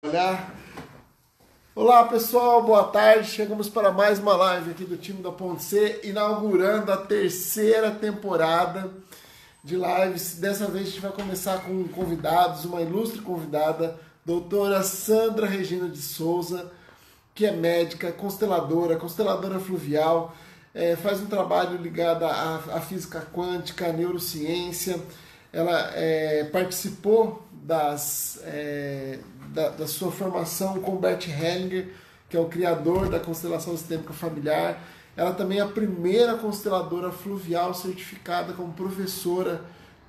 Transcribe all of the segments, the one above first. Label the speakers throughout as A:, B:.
A: Olá. Olá pessoal, boa tarde. Chegamos para mais uma live aqui do time da Ponte C, inaugurando a terceira temporada de lives. Dessa vez a gente vai começar com convidados, uma ilustre convidada, doutora Sandra Regina de Souza, que é médica, consteladora, consteladora fluvial, é, faz um trabalho ligado à, à física quântica, à neurociência. Ela é, participou das, é, da, da, sua formação com Bert Hellinger, que é o criador da constelação sistêmica familiar. Ela também é a primeira consteladora fluvial certificada como professora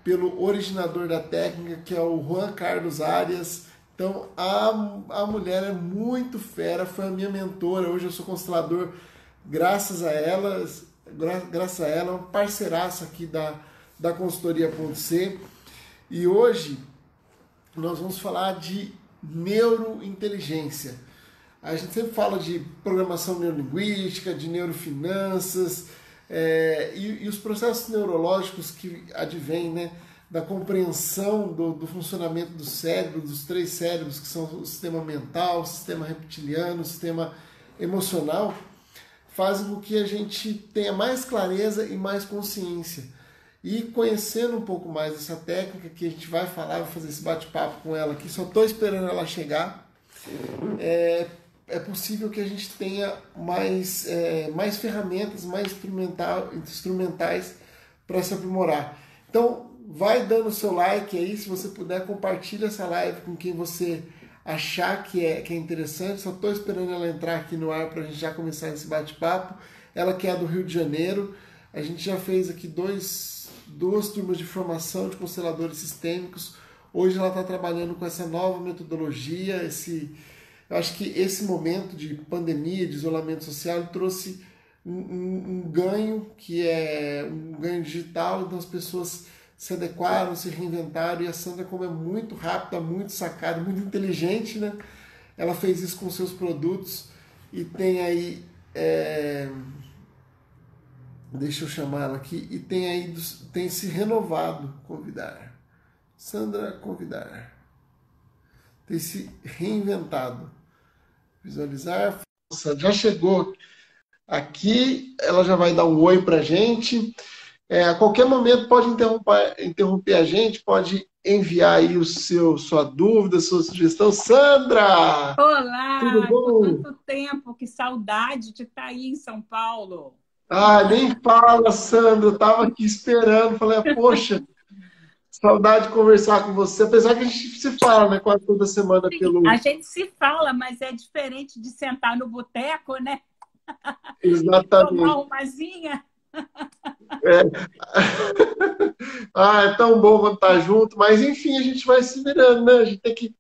A: pelo originador da técnica, que é o Juan Carlos Arias. Então, a, a mulher é muito fera, foi a minha mentora. Hoje eu sou constelador graças a ela, gra, graças a ela, uma parceiraça aqui da, da consultoria.c. E hoje nós vamos falar de neurointeligência. A gente sempre fala de programação neurolinguística, de neurofinanças é, e, e, os processos neurológicos que advêm né, da compreensão do, do, funcionamento do cérebro, dos três cérebros, que são o sistema mental, o sistema reptiliano, o sistema emocional, fazem com que a gente tenha mais clareza e mais consciência e conhecendo um pouco mais essa técnica que a gente vai falar, vai fazer esse bate-papo com ela aqui, só estou esperando ela chegar. É, é possível que a gente tenha mais, é, mais ferramentas, mais instrumental, instrumentais para se aprimorar. Então, vai dando o seu like aí, se você puder, compartilha essa live com quem você achar que é, que é interessante. Só estou esperando ela entrar aqui no ar para a gente já começar esse bate-papo. Ela que é do Rio de Janeiro. A gente já fez aqui dois duas turmas de formação de consteladores sistêmicos. Hoje ela está trabalhando com essa nova metodologia. Esse, eu acho que esse momento de pandemia, de isolamento social, trouxe um, um, um ganho que é um ganho digital, então as pessoas se adequaram, se reinventaram. E a Sandra, como é muito rápida, muito sacada, muito inteligente, né? Ela fez isso com seus produtos e tem aí. É Deixa eu chamá-la aqui. E tem aí tem se renovado convidar. Sandra convidar. Tem se reinventado. Visualizar. Já chegou aqui. Ela já vai dar um oi para gente. É, a qualquer momento pode interromper, interromper a gente, pode enviar aí o seu, sua dúvida, sua sugestão. Sandra!
B: Olá! Tudo bom? Quanto tempo, que saudade de estar aí em São Paulo.
A: Ah, nem fala, Sandra. Eu tava aqui esperando. Falei, poxa, saudade de conversar com você. Apesar que a gente se fala, né? Quase toda semana pelo.
B: A gente se fala, mas é diferente de sentar no boteco, né?
A: Exatamente.
B: Tomar umazinha.
A: É. ah, é tão bom quando tá junto, mas enfim, a gente vai se virando, né? A gente tem que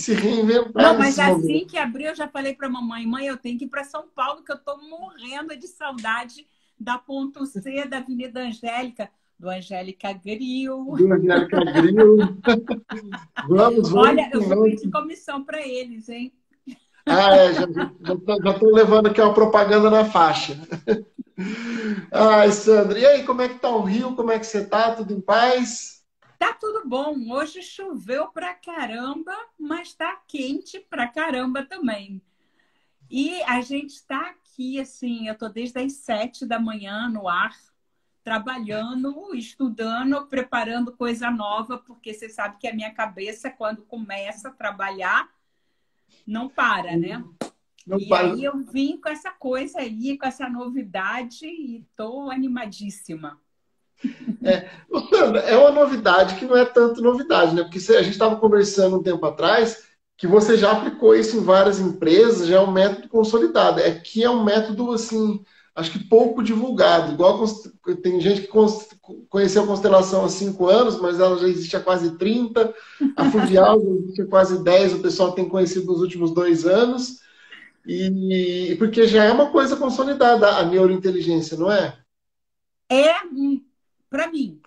A: se reinventar.
B: Não, mas assim momento. que abriu, eu já falei para a mamãe, mãe, eu tenho que ir para São Paulo, que eu estou morrendo de saudade da ponto C da Avenida Angélica, do Angélica Grill.
A: Do Angélica Grill. vamos, vamos.
B: Olha, eu vou pedir comissão para eles, hein?
A: Ah, é, já estou levando aqui uma propaganda na faixa. Ai, Sandra, e aí, como é que tá o Rio? Como é que você tá? Tudo em paz?
B: Tá tudo bom. Hoje choveu pra caramba, mas tá quente pra caramba também. E a gente está aqui, assim, eu tô desde as sete da manhã no ar, trabalhando, estudando, preparando coisa nova, porque você sabe que a minha cabeça, quando começa a trabalhar, não para, né? Não e para. aí eu vim com essa coisa aí, com essa novidade e tô animadíssima.
A: É, é uma novidade que não é tanto novidade, né? Porque a gente estava conversando um tempo atrás que você já aplicou isso em várias empresas, já é um método consolidado. É que é um método, assim, acho que pouco divulgado. Igual tem gente que conheceu a constelação há cinco anos, mas ela já existe há quase 30. A Fluvial já existe há quase 10, o pessoal tem conhecido nos últimos dois anos. E porque já é uma coisa consolidada a neurointeligência, não é?
B: É para mim.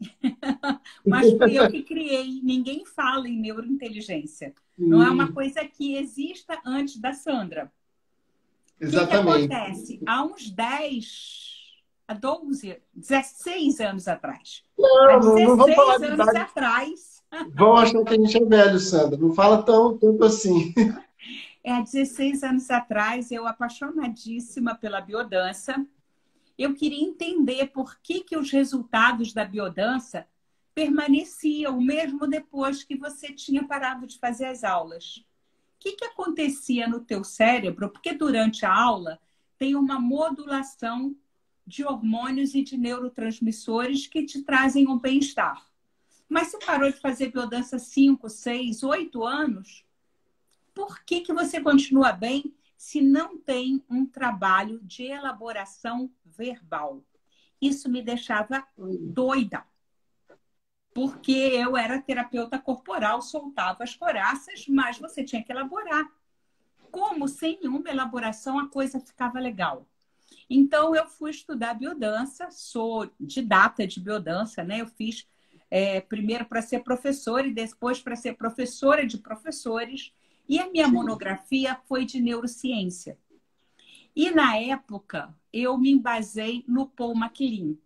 B: Mas fui eu que criei. Ninguém fala em neurointeligência. Hum. Não é uma hum. coisa que exista antes da Sandra.
A: Exatamente.
B: O que, acontece? Há uns 10, a 12, 16 anos atrás.
A: Não, Há 16
B: não anos atrás,
A: Vão achar que a gente é velho, Sandra. Não fala tão, tanto assim.
B: É, há 16 anos atrás, eu apaixonadíssima pela biodança, eu queria entender por que, que os resultados da biodança permaneciam mesmo depois que você tinha parado de fazer as aulas. O que, que acontecia no teu cérebro? Porque durante a aula tem uma modulação de hormônios e de neurotransmissores que te trazem um bem-estar. Mas você parou de fazer biodança 5, 6, 8 anos, por que, que você continua bem se não tem um trabalho de elaboração verbal? Isso me deixava doida. Porque eu era terapeuta corporal, soltava as coraças, mas você tinha que elaborar. Como sem nenhuma elaboração a coisa ficava legal. Então eu fui estudar biodança, sou didata de biodança, né? Eu fiz é, primeiro para ser professora e depois para ser professora de professores. E a minha monografia foi de neurociência. E na época eu me embasei no Paul MacLean.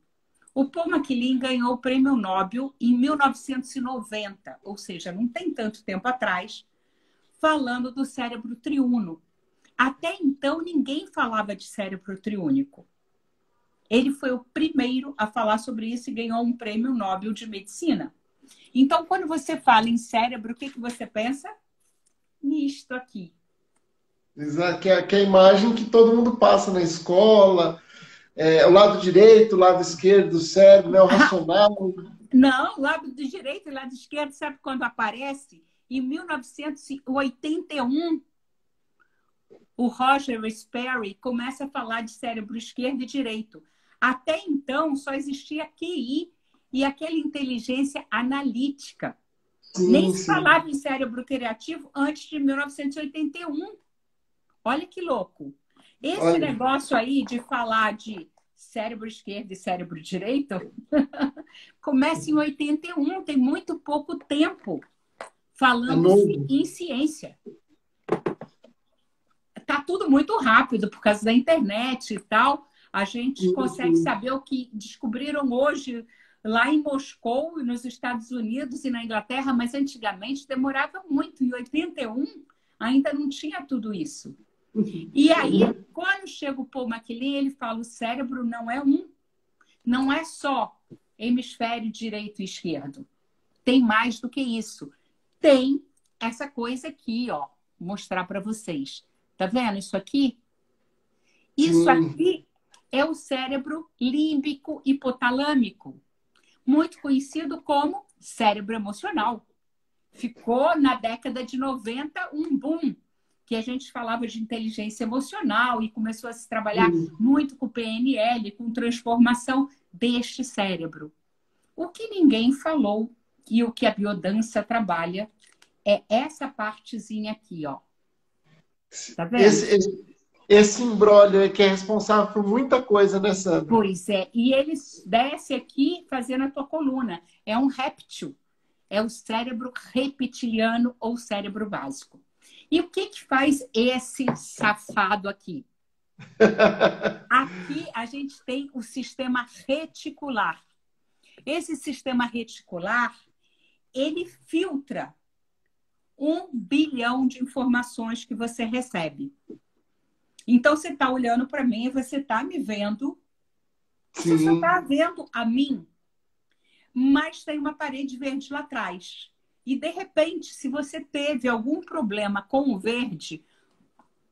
B: O Paul MacLean ganhou o Prêmio Nobel em 1990, ou seja, não tem tanto tempo atrás, falando do cérebro triuno. Até então ninguém falava de cérebro triúnico. Ele foi o primeiro a falar sobre isso e ganhou um prêmio Nobel de Medicina. Então, quando você fala em cérebro, o que, que você pensa? Nisto aqui.
A: Que é, que é a imagem que todo mundo passa na escola, é, o lado direito, o lado esquerdo do cérebro, né, o racional.
B: Não, o lado direito e o lado esquerdo, sabe quando aparece? Em 1981, o Roger Sperry começa a falar de cérebro esquerdo e direito. Até então, só existia QI e aquela inteligência analítica. Sim, Nem se falava em cérebro criativo antes de 1981. Olha que louco. Esse Olha. negócio aí de falar de cérebro esquerdo e cérebro direito começa em 81, tem muito pouco tempo falando é em ciência. Tá tudo muito rápido por causa da internet e tal. A gente consegue saber o que descobriram hoje lá em Moscou, nos Estados Unidos e na Inglaterra, mas antigamente demorava muito. Em 81 ainda não tinha tudo isso. E aí, quando chega o Paul MacLean, ele fala: o cérebro não é um, não é só hemisfério direito e esquerdo. Tem mais do que isso. Tem essa coisa aqui, ó, vou mostrar para vocês. Tá vendo isso aqui? Isso aqui é o cérebro límbico hipotalâmico, muito conhecido como cérebro emocional. Ficou na década de 90 um boom, que a gente falava de inteligência emocional e começou a se trabalhar uhum. muito com PNL, com transformação deste cérebro. O que ninguém falou e o que a biodança trabalha é essa partezinha aqui, ó.
A: Tá vendo? Esse, esse, esse embrólio é que é responsável por muita coisa, né, Sandra?
B: Pois é. E ele desce aqui fazendo a tua coluna. É um réptil. É o cérebro reptiliano ou cérebro básico. E o que, que faz esse safado aqui? Aqui a gente tem o sistema reticular. Esse sistema reticular, ele filtra um bilhão de informações que você recebe. Então, você está olhando para mim, você está me vendo. Sim. Você só está vendo a mim. Mas tem uma parede verde lá atrás. E, de repente, se você teve algum problema com o verde,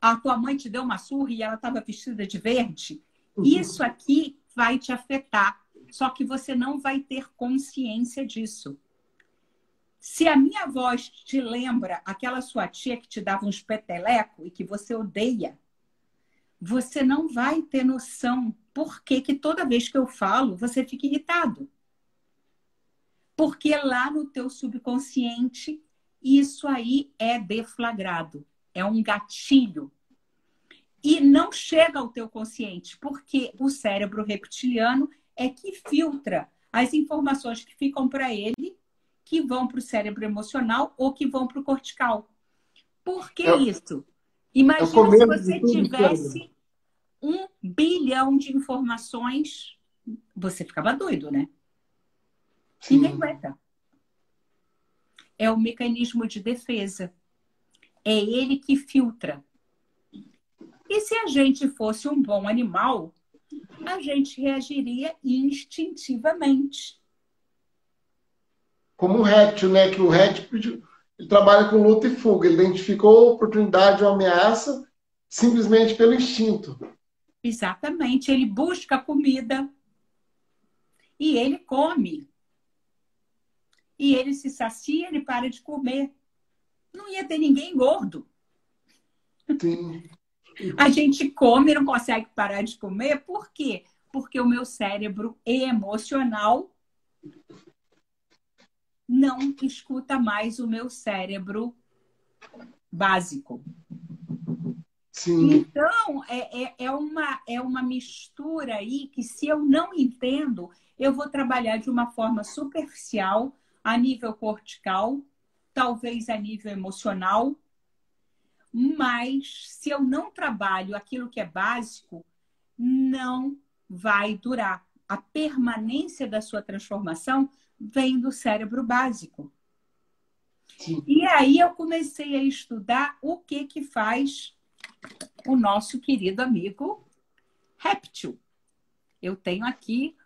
B: a tua mãe te deu uma surra e ela estava vestida de verde, uhum. isso aqui vai te afetar. Só que você não vai ter consciência disso. Se a minha voz te lembra aquela sua tia que te dava uns peteleco e que você odeia, você não vai ter noção por que, que toda vez que eu falo você fica irritado. Porque lá no teu subconsciente isso aí é deflagrado, é um gatilho. E não chega ao teu consciente, porque o cérebro reptiliano é que filtra as informações que ficam para ele, que vão para o cérebro emocional ou que vão para o cortical. Por que é, isso? Imagina se você tivesse um bilhão de informações, você ficava doido, né? Sim. Ninguém aguenta. é o mecanismo de defesa. É ele que filtra. E se a gente fosse um bom animal, a gente reagiria instintivamente.
A: Como um réptil, né? Que o réptil ele trabalha com luta e fuga. Ele identificou a oportunidade ou ameaça simplesmente pelo instinto.
B: Exatamente. Ele busca comida e ele come. E ele se sacia, ele para de comer. Não ia ter ninguém gordo.
A: Sim.
B: A gente come e não consegue parar de comer, por quê? Porque o meu cérebro emocional não escuta mais o meu cérebro básico.
A: Sim.
B: Então, é, é, é, uma, é uma mistura aí que, se eu não entendo, eu vou trabalhar de uma forma superficial, a nível cortical, talvez a nível emocional, mas se eu não trabalho aquilo que é básico, não vai durar. A permanência da sua transformação vem do cérebro básico. Sim. E aí eu comecei a estudar o que que faz o nosso querido amigo réptil. Eu tenho aqui.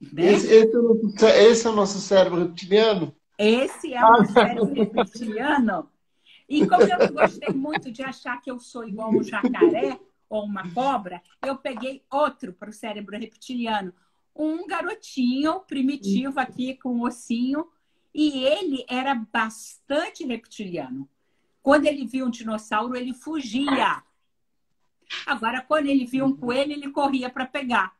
A: Né? Esse, esse, é o nosso, esse, é o nosso, cérebro reptiliano?
B: Esse é o cérebro reptiliano. E como eu gostei muito de achar que eu sou igual um jacaré ou uma cobra, eu peguei outro para o cérebro reptiliano. Um garotinho primitivo aqui com um ossinho. E ele era bastante reptiliano. Quando ele via um dinossauro, ele fugia. Agora, quando ele via um coelho, ele corria para pegar.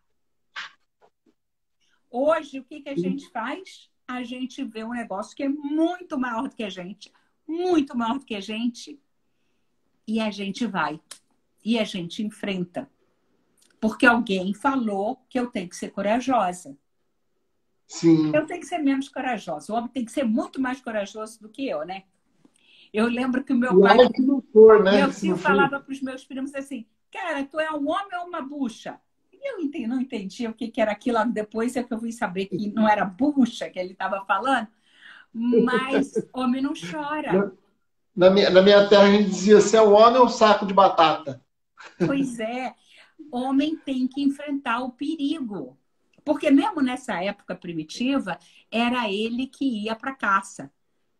B: Hoje, o que, que a gente faz? A gente vê um negócio que é muito maior do que a gente muito maior do que a gente, e a gente vai. E a gente enfrenta. Porque alguém falou que eu tenho que ser corajosa.
A: Sim.
B: Eu tenho que ser menos corajosa. O homem tem que ser muito mais corajoso do que eu, né? Eu lembro que o meu pai.
A: Que não for, né?
B: Meu tio falava para os meus primos assim: Cara, tu é um homem ou uma bucha? E eu entendi, não entendia o que, que era aquilo. Depois é que eu fui saber que não era bucha que ele estava falando. Mas homem não chora.
A: Na, minha, na minha terra a gente dizia: se é o homem ou um saco de batata.
B: Pois é. Homem tem que enfrentar o perigo. Porque mesmo nessa época primitiva, era ele que ia para caça.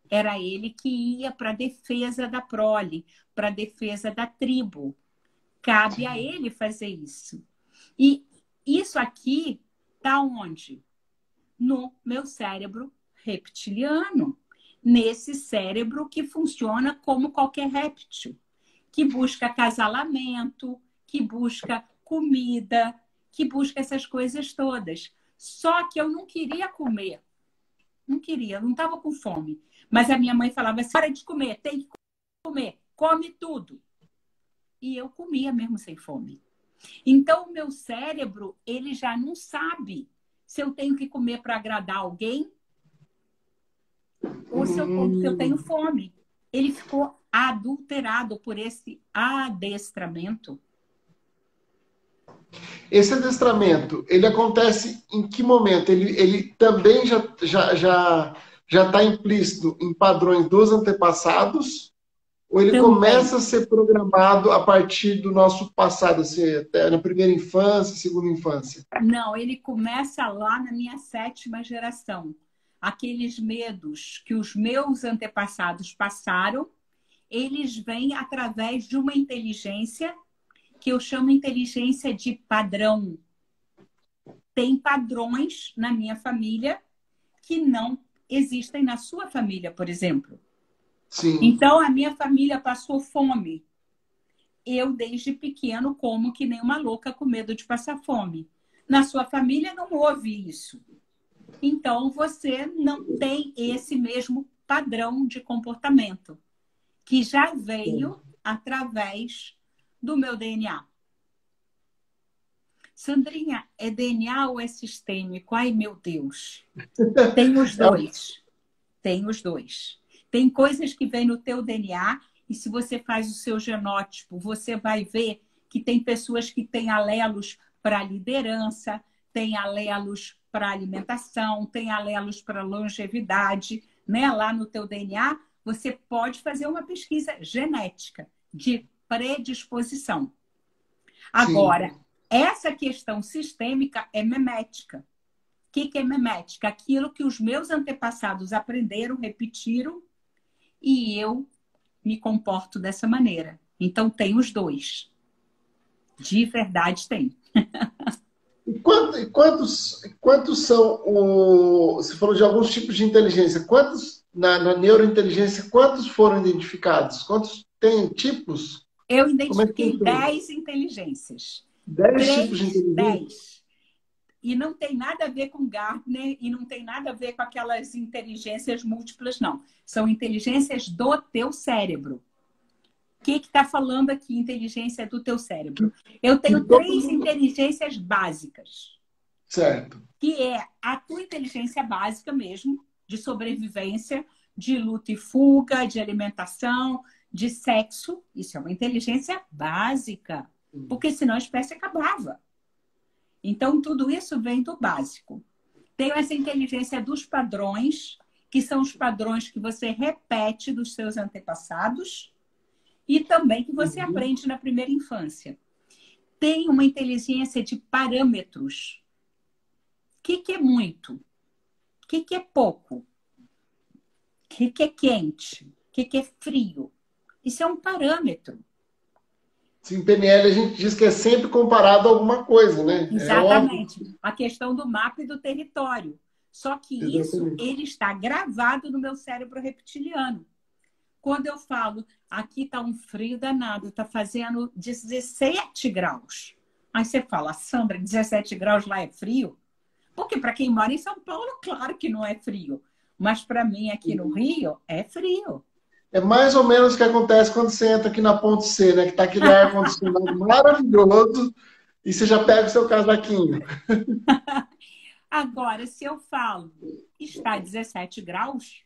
B: Era ele que ia para a defesa da prole, para a defesa da tribo. Cabe a ele fazer isso. E isso aqui está onde? No meu cérebro reptiliano, nesse cérebro que funciona como qualquer réptil, que busca acasalamento, que busca comida, que busca essas coisas todas. Só que eu não queria comer. Não queria, não estava com fome. Mas a minha mãe falava assim: para de comer, tem que comer, come tudo. E eu comia mesmo sem fome. Então, o meu cérebro, ele já não sabe se eu tenho que comer para agradar alguém ou se eu, se eu tenho fome. Ele ficou adulterado por esse adestramento.
A: Esse adestramento, ele acontece em que momento? Ele, ele também já está já, já, já tá implícito em padrões dos antepassados? Ou ele também. começa a ser programado a partir do nosso passado, assim, até na primeira infância, segunda infância?
B: Não, ele começa lá na minha sétima geração aqueles medos que os meus antepassados passaram, eles vêm através de uma inteligência que eu chamo inteligência de padrão. Tem padrões na minha família que não existem na sua família, por exemplo.
A: Sim.
B: Então, a minha família passou fome. Eu, desde pequeno, como que nem uma louca com medo de passar fome. Na sua família não houve isso então você não tem esse mesmo padrão de comportamento que já veio através do meu DNA. Sandrinha, é DNA ou é sistêmico? Ai, meu Deus. Tem os dois. Tem os dois. Tem coisas que vêm no teu DNA e se você faz o seu genótipo, você vai ver que tem pessoas que têm alelos para liderança, tem alelos para alimentação, tem alelos para longevidade, né, lá no teu DNA, você pode fazer uma pesquisa genética de predisposição. Agora, Sim. essa questão sistêmica é memética. O que, que é memética? Aquilo que os meus antepassados aprenderam, repetiram, e eu me comporto dessa maneira. Então, tem os dois. De verdade, tem.
A: E quantos, quantos são o. Você falou de alguns tipos de inteligência. Quantos, na, na neurointeligência, quantos foram identificados? Quantos tem tipos?
B: Eu é identifiquei 10 é inteligências.
A: 10 tipos de inteligência? 10.
B: E não tem nada a ver com Gardner e não tem nada a ver com aquelas inteligências múltiplas, não. São inteligências do teu cérebro. O que está falando aqui, inteligência do teu cérebro? Eu tenho três inteligências básicas.
A: Certo.
B: Que é a tua inteligência básica mesmo, de sobrevivência, de luta e fuga, de alimentação, de sexo. Isso é uma inteligência básica, porque senão a espécie acabava. Então, tudo isso vem do básico. Tenho essa inteligência dos padrões, que são os padrões que você repete dos seus antepassados e também que você uhum. aprende na primeira infância. Tem uma inteligência de parâmetros. O que, que é muito? O que, que é pouco? O que, que é quente? O que, que é frio? Isso é um parâmetro.
A: Sim, PNL a gente diz que é sempre comparado a alguma coisa, né?
B: É Exatamente. É a questão do mapa e do território. Só que Exatamente. isso ele está gravado no meu cérebro reptiliano. Quando eu falo, aqui está um frio danado, está fazendo 17 graus. Aí você fala, Sandra, 17 graus lá é frio? Porque para quem mora em São Paulo, claro que não é frio. Mas para mim aqui no Rio, é frio.
A: É mais ou menos o que acontece quando você entra aqui na Ponte C, né? Que está aquele ar-condicionado maravilhoso e você já pega o seu casaquinho.
B: Agora, se eu falo, está 17 graus,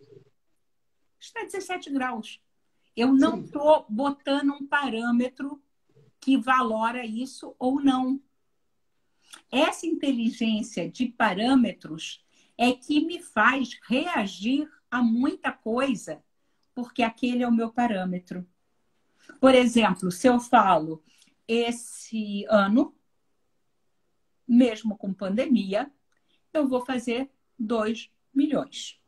B: está 17 graus. Eu não estou botando um parâmetro que valora isso ou não. Essa inteligência de parâmetros é que me faz reagir a muita coisa, porque aquele é o meu parâmetro. Por exemplo, se eu falo esse ano, mesmo com pandemia, eu vou fazer 2 milhões.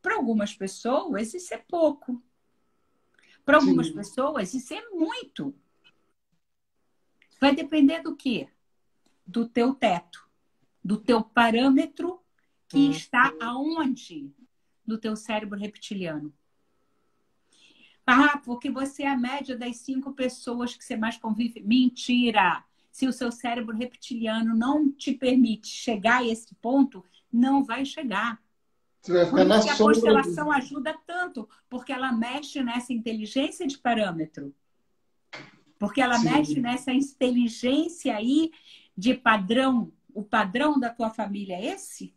B: Para algumas pessoas, isso é pouco. Para algumas Sim. pessoas, isso é muito. Vai depender do quê? Do teu teto, do teu parâmetro que hum. está aonde? No teu cérebro reptiliano. Ah, porque você é a média das cinco pessoas que você mais convive. Mentira! Se o seu cérebro reptiliano não te permite chegar a esse ponto, não vai chegar. Por isso que a constelação ajuda tanto, porque ela mexe nessa inteligência de parâmetro. Porque ela Sim. mexe nessa inteligência aí de padrão. O padrão da tua família é esse?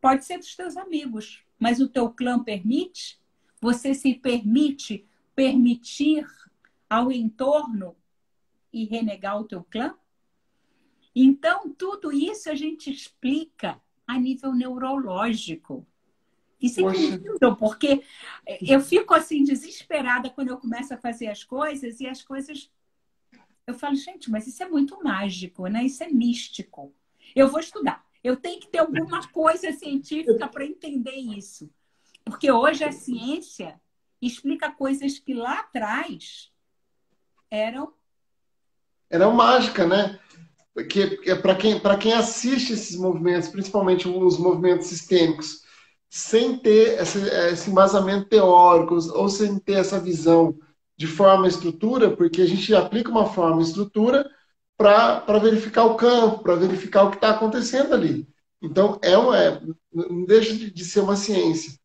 B: Pode ser dos teus amigos, mas o teu clã permite? Você se permite permitir ao entorno e renegar o teu clã? Então, tudo isso a gente explica a nível neurológico. Isso é incrível, porque eu fico assim desesperada quando eu começo a fazer as coisas e as coisas. Eu falo, gente, mas isso é muito mágico, né? Isso é místico. Eu vou estudar. Eu tenho que ter alguma coisa científica para entender isso. Porque hoje a ciência explica coisas que lá atrás eram.
A: Eram mágica, né? Porque é para quem, quem assiste esses movimentos, principalmente os movimentos sistêmicos, sem ter esse, esse embasamento teórico ou sem ter essa visão de forma e estrutura, porque a gente aplica uma forma e estrutura para verificar o campo, para verificar o que está acontecendo ali. Então, é, uma, é não deixa de, de, ser uma ciência.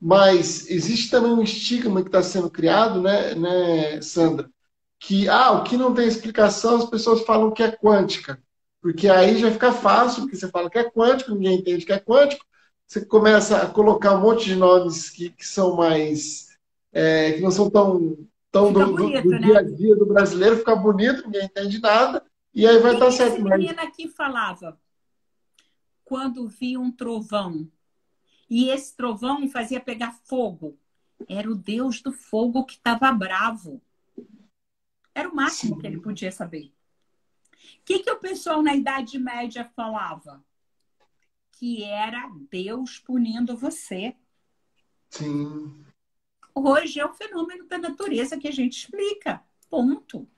A: Mas existe também um estigma que está sendo criado, né, né, Sandra? Que ah, o que não tem explicação, as pessoas falam que é quântica. Porque aí já fica fácil, porque você fala que é quântico, ninguém entende que é quântico, você começa a colocar um monte de nomes que, que são mais. É, que não são tão, tão do, bonito, do, do né? dia a dia do brasileiro, fica bonito, ninguém entende nada, e aí vai estar tá certo.
B: A menina que falava quando vi um trovão E esse trovão fazia pegar fogo. Era o Deus do fogo que estava bravo. Era o máximo Sim. que ele podia saber. O que, que o pessoal na Idade Média falava? Que era Deus punindo você.
A: Sim.
B: Hoje é o fenômeno da natureza que a gente explica. Ponto.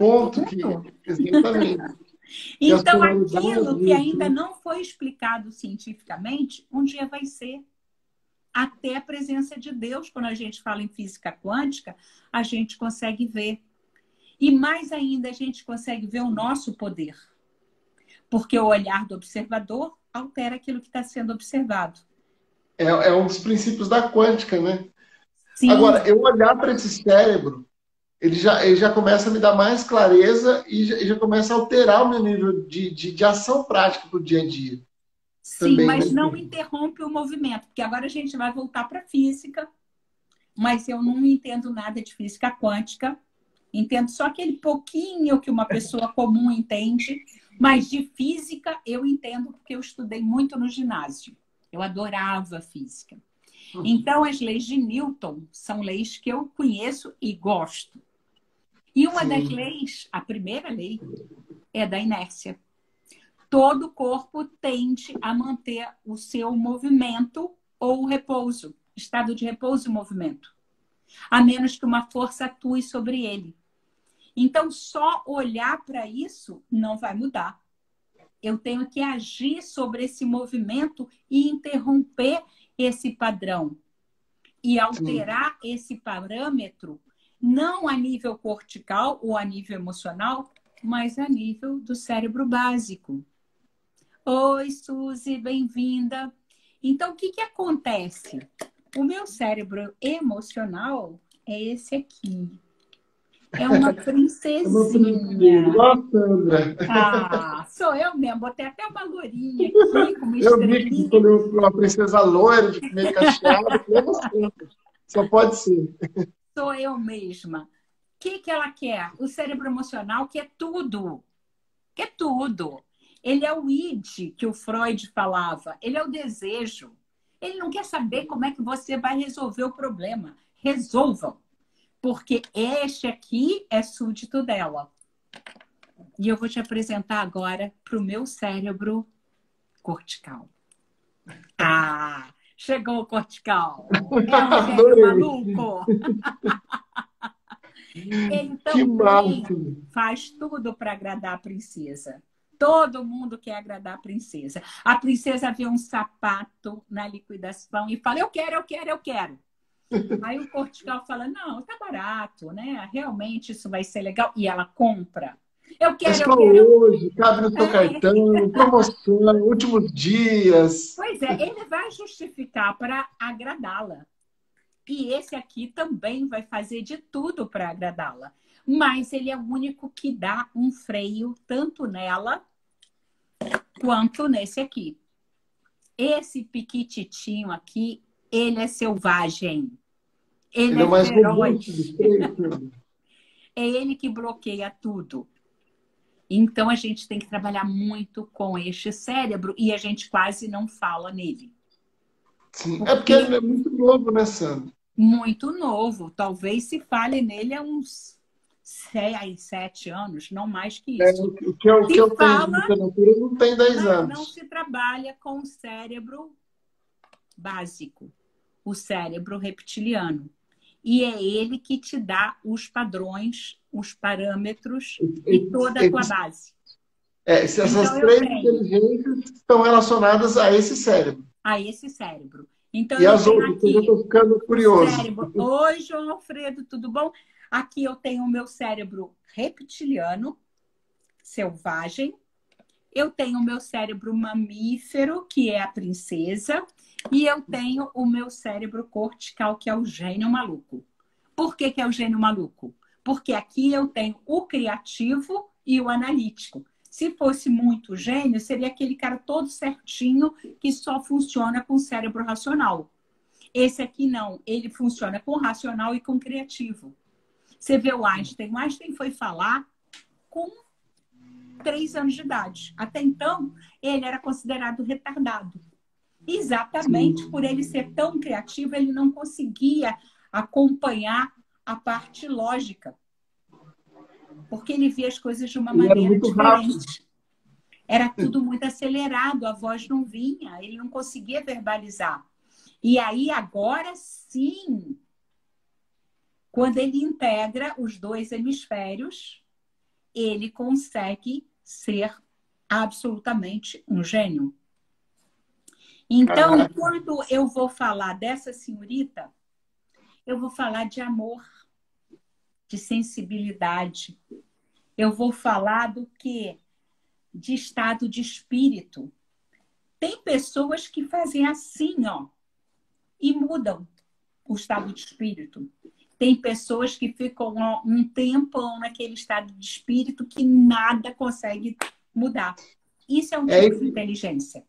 A: Ponto. Que, exatamente.
B: então, aquilo que ainda não foi explicado cientificamente, um dia vai ser. Até a presença de Deus, quando a gente fala em física quântica, a gente consegue ver. E mais ainda, a gente consegue ver o nosso poder. Porque o olhar do observador altera aquilo que está sendo observado.
A: É, é, um dos princípios da quântica, né? Sim. Agora, eu olhar para esse cérebro, ele já, ele já começa a me dar mais clareza e já, já começa a alterar o meu nível de, de, de ação prática para o dia a dia.
B: Sim, Também, mas né? não interrompe o movimento, porque agora a gente vai voltar para a física, mas eu não entendo nada de física quântica, entendo só aquele pouquinho que uma pessoa comum entende, mas de física eu entendo porque eu estudei muito no ginásio. Eu adorava física. Uhum. Então, as leis de Newton são leis que eu conheço e gosto. E uma Sim. das leis, a primeira lei, é da inércia. Todo corpo tende a manter o seu movimento ou repouso, estado de repouso e movimento, a menos que uma força atue sobre ele. Então, só olhar para isso não vai mudar. Eu tenho que agir sobre esse movimento e interromper esse padrão e alterar Sim. esse parâmetro não a nível cortical ou a nível emocional, mas a nível do cérebro básico. Oi, Suzy, bem-vinda. Então, o que, que acontece? O meu cérebro emocional é esse aqui. É uma princesinha. ah, sou eu mesmo. Botei até uma lourinha aqui com uma
A: Eu vi que escolheu uma princesa loira de meio cacheado. Só pode ser
B: sou eu mesma. O que, que ela quer? O cérebro emocional quer tudo. Quer tudo. Ele é o id que o Freud falava. Ele é o desejo. Ele não quer saber como é que você vai resolver o problema. Resolvam. Porque este aqui é súdito dela. E eu vou te apresentar agora para o meu cérebro cortical. Ah! Chegou o cortical. É um maluco. Ele também faz tudo para agradar a princesa. Todo mundo quer agradar a princesa. A princesa vê um sapato na liquidação e fala: Eu quero, eu quero, eu quero. Aí o cortical fala: Não, tá barato, né? Realmente isso vai ser legal. E ela compra. Eu quero,
A: é eu quero. hoje, cabe no seu é. cartão, promoção, últimos dias.
B: Pois é, ele vai justificar para agradá-la. E esse aqui também vai fazer de tudo para agradá-la. Mas ele é o único que dá um freio tanto nela quanto nesse aqui. Esse piquititinho aqui, ele é selvagem. Ele, ele é, é mais feroz. é ele que bloqueia tudo. Então a gente tem que trabalhar muito com este cérebro e a gente quase não fala nele.
A: Sim, porque... é porque ele é muito novo, né, Sandra?
B: Muito novo. Talvez se fale nele há uns seis, sete anos, não mais que é, isso.
A: É, o que eu, que eu fala, tenho de literatura não tem dez
B: não,
A: anos.
B: Não se trabalha com o cérebro básico, o cérebro reptiliano. E é ele que te dá os padrões os parâmetros e, e toda a tua base.
A: É, essas então, três inteligências estão relacionadas a esse cérebro.
B: A esse cérebro. Então,
A: e as outras, aqui, eu estou ficando curioso.
B: Cérebro. Oi, João Alfredo, tudo bom? Aqui eu tenho o meu cérebro reptiliano, selvagem. Eu tenho o meu cérebro mamífero, que é a princesa. E eu tenho o meu cérebro cortical, que é o gênio maluco. Por que, que é o gênio maluco? porque aqui eu tenho o criativo e o analítico. Se fosse muito gênio, seria aquele cara todo certinho que só funciona com o cérebro racional. Esse aqui não, ele funciona com racional e com criativo. Você vê o Einstein. O Einstein foi falar com três anos de idade. Até então, ele era considerado retardado. Exatamente, Sim. por ele ser tão criativo, ele não conseguia acompanhar a parte lógica. Porque ele via as coisas de uma ele maneira diferente. Rápido. Era tudo muito acelerado, a voz não vinha, ele não conseguia verbalizar. E aí, agora sim, quando ele integra os dois hemisférios, ele consegue ser absolutamente um gênio. Então, quando eu vou falar dessa senhorita, eu vou falar de amor, de sensibilidade. Eu vou falar do que? De estado de espírito. Tem pessoas que fazem assim, ó, e mudam o estado de espírito. Tem pessoas que ficam ó, um tempão naquele estado de espírito que nada consegue mudar. Isso é um é tipo é, de inteligência.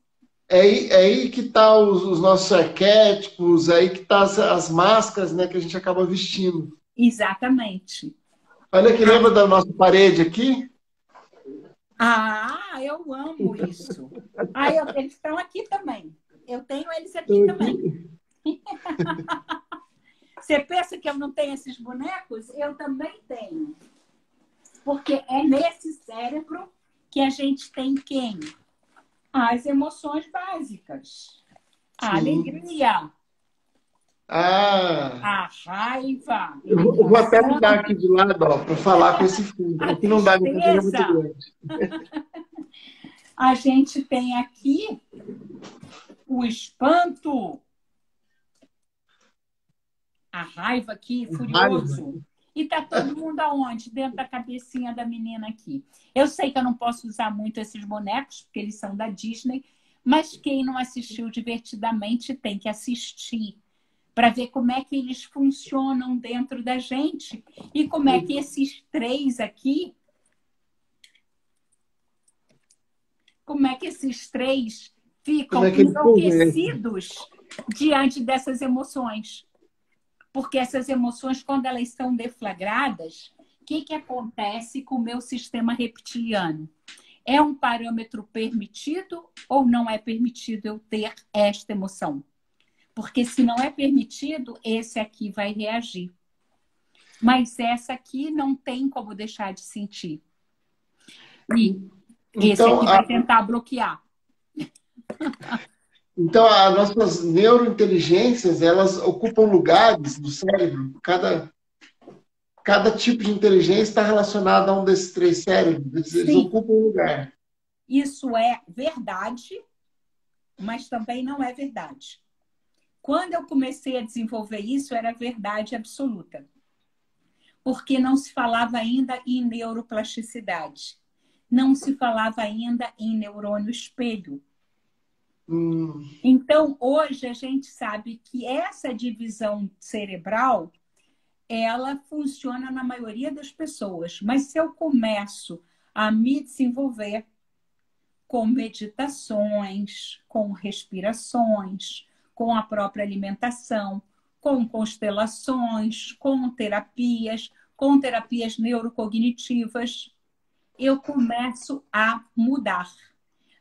A: É aí, é aí que tá os, os, nossos arquétipos, é aí que tá as, as, máscaras né, que a gente acaba vestindo.
B: Exatamente.
A: Olha que lembra da nossa parede aqui?
B: Ah, eu amo isso. Ah, eu, eles estão aqui também. Eu tenho eles aqui também. Você pensa que eu não tenho esses bonecos? Eu também tenho. Porque é nesse cérebro que a gente tem quem? As emoções básicas. A Sim. alegria.
A: Ah.
B: A raiva.
A: Eu vou, eu vou até mudar aqui de lado, para falar com esse fundo. Aqui não dá, minha é muito grande.
B: A gente tem aqui o espanto, a raiva aqui, furioso. E tá todo mundo aonde? Dentro da cabecinha da menina aqui. Eu sei que eu não posso usar muito esses bonecos, porque eles são da Disney, mas quem não assistiu divertidamente tem que assistir para ver como é que eles funcionam dentro da gente e como é que esses três aqui como é que esses três ficam é enlouquecidos diante dessas emoções. Porque essas emoções, quando elas são deflagradas, o que, que acontece com o meu sistema reptiliano? É um parâmetro permitido ou não é permitido eu ter esta emoção? Porque se não é permitido, esse aqui vai reagir. Mas essa aqui não tem como deixar de sentir. E esse então, aqui vai a... tentar bloquear.
A: Então, as nossas neurointeligências, elas ocupam lugares do cérebro. Cada, cada tipo de inteligência está relacionado a um desses três cérebros. Eles Sim. ocupam um lugar.
B: Isso é verdade, mas também não é verdade. Quando eu comecei a desenvolver isso, era verdade absoluta. Porque não se falava ainda em neuroplasticidade. Não se falava ainda em neurônio espelho Então, hoje a gente sabe que essa divisão cerebral ela funciona na maioria das pessoas, mas se eu começo a me desenvolver com meditações, com respirações, com a própria alimentação, com constelações, com terapias, com terapias neurocognitivas, eu começo a mudar.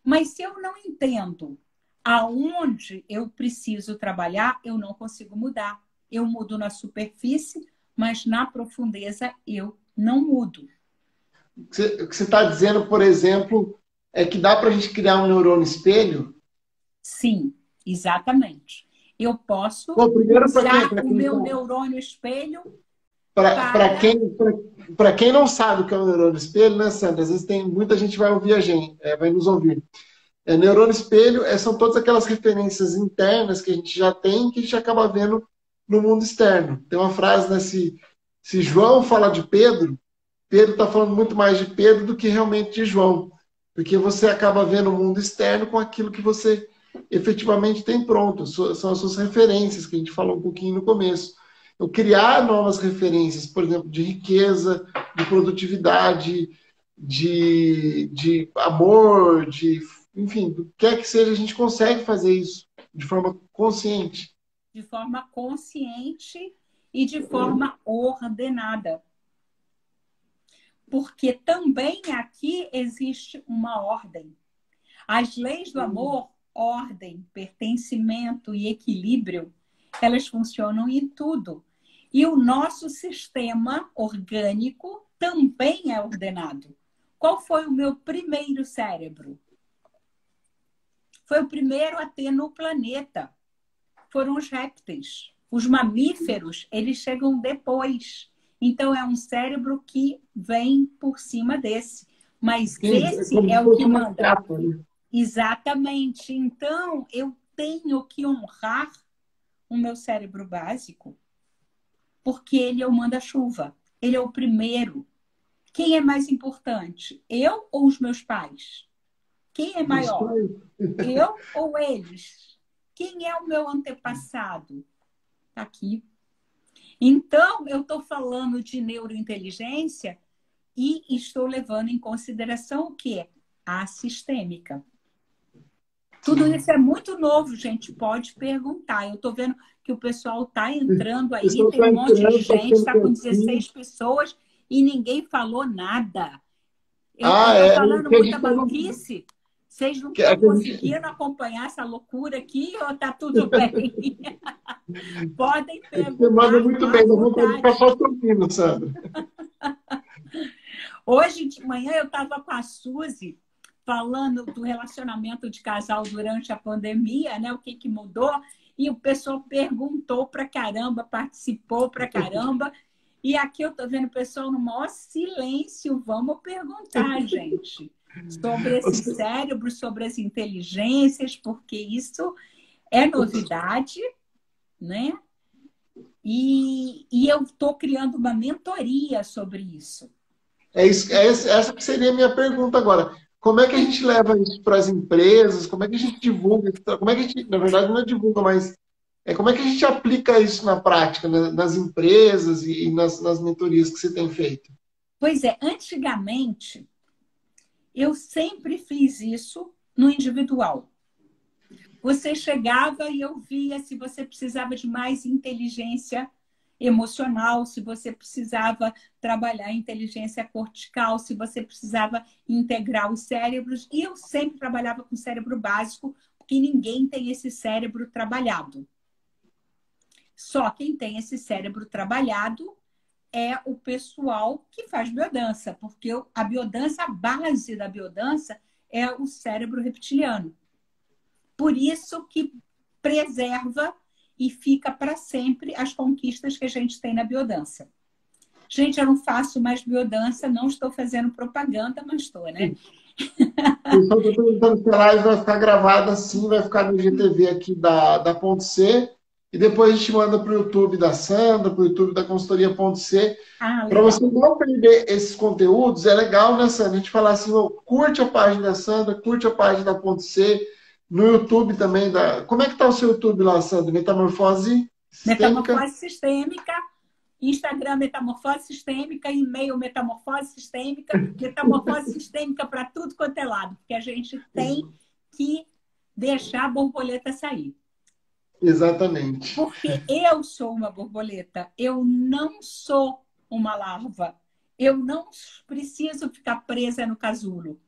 B: Mas se eu não entendo aonde eu preciso trabalhar, eu não consigo mudar. Eu mudo na superfície, mas na profundeza eu não mudo.
A: O que você está dizendo, por exemplo, é que dá para a gente criar um neurônio espelho?
B: Sim, exatamente. Eu posso Bom, primeiro, usar quem, o meu neurônio espelho
A: para para quem, quem não sabe o que é um neurônio espelho, né, Sandra? Às vezes tem muita gente vai ouvir a gente, é, vai nos ouvir. É, neurônio espelho é, são todas aquelas referências internas que a gente já tem que a gente acaba vendo no mundo externo. Tem uma frase, né? Se, se João fala de Pedro, Pedro está falando muito mais de Pedro do que realmente de João. Porque você acaba vendo o mundo externo com aquilo que você efetivamente tem pronto. São as suas referências, que a gente falou um pouquinho no começo. Eu criar novas referências, por exemplo, de riqueza, de produtividade, de, de amor, de enfim, do que é que seja, a gente consegue fazer isso de forma consciente.
B: De forma consciente e de forma ordenada. Porque também aqui existe uma ordem. As leis do amor ordem, pertencimento e equilíbrio, elas funcionam em tudo. E o nosso sistema orgânico também é ordenado. Qual foi o meu primeiro cérebro? Foi o primeiro a ter no planeta. Foram os répteis. Os mamíferos, eles chegam depois. Então, é um cérebro que vem por cima desse. Mas Sim, esse é, é o que manda. Né? Exatamente. Então, eu tenho que honrar o meu cérebro básico, porque ele é o manda-chuva. Ele é o primeiro. Quem é mais importante? Eu ou os meus pais? Quem é maior? Eu ou eles? Quem é o meu antepassado? Está aqui. Então, eu estou falando de neurointeligência e estou levando em consideração o que? A sistêmica. Tudo isso é muito novo, gente. Pode perguntar. Eu estou vendo que o pessoal está entrando aí, tem tá um monte de gente, está com 16 pessoas e ninguém falou nada. Eu estou ah, é, falando muita maluquice. Vocês não estão conseguindo acompanhar essa loucura aqui ou está tudo bem? Podem perguntar. Você
A: manda muito bem, não vou ficar só ouvindo, Sandra.
B: Hoje de manhã eu estava com a Suzy falando do relacionamento de casal durante a pandemia, né? O que, que mudou? E o pessoal perguntou para caramba, participou para caramba. E aqui eu estou vendo o pessoal no maior silêncio. Vamos perguntar, gente sobre esse cérebro, sobre as inteligências, porque isso é novidade, né? E, e eu estou criando uma mentoria sobre isso.
A: É, isso, é essa que seria a minha pergunta agora. Como é que a gente leva isso para as empresas? Como é que a gente divulga? Como é que a gente, na verdade, não é divulga, mas é como é que a gente aplica isso na prática, nas empresas e nas, nas mentorias que você tem feito?
B: Pois é, antigamente eu sempre fiz isso no individual. Você chegava e eu via se você precisava de mais inteligência emocional, se você precisava trabalhar inteligência cortical, se você precisava integrar os cérebros. E eu sempre trabalhava com cérebro básico, porque ninguém tem esse cérebro trabalhado. Só quem tem esse cérebro trabalhado é o pessoal que faz biodança, porque a biodança, a base da biodança é o cérebro reptiliano. Por isso que preserva e fica para sempre as conquistas que a gente tem na biodança. Gente, eu não faço mais biodança, não estou fazendo propaganda, mas estou, né?
A: Se a live vai ficar gravada sim, vai ficar no GTV aqui da, da Ponto C e depois a gente manda para o YouTube da Sandra, para o YouTube da consultoria.c. Ah, para você não perder esses conteúdos, é legal, né, Sandra? A gente falar assim, oh, curte a página da Sandra, curte a página da Ponto C, no YouTube também. Da... Como é que está o seu YouTube lá, Sandra? Metamorfose
B: Sistêmica? Metamorfose Sistêmica, Instagram Metamorfose Sistêmica, e-mail Metamorfose Sistêmica, Metamorfose Sistêmica para tudo quanto é lado, porque a gente tem que deixar a borboleta sair.
A: Exatamente.
B: Porque eu sou uma borboleta, eu não sou uma larva. Eu não preciso ficar presa no casulo.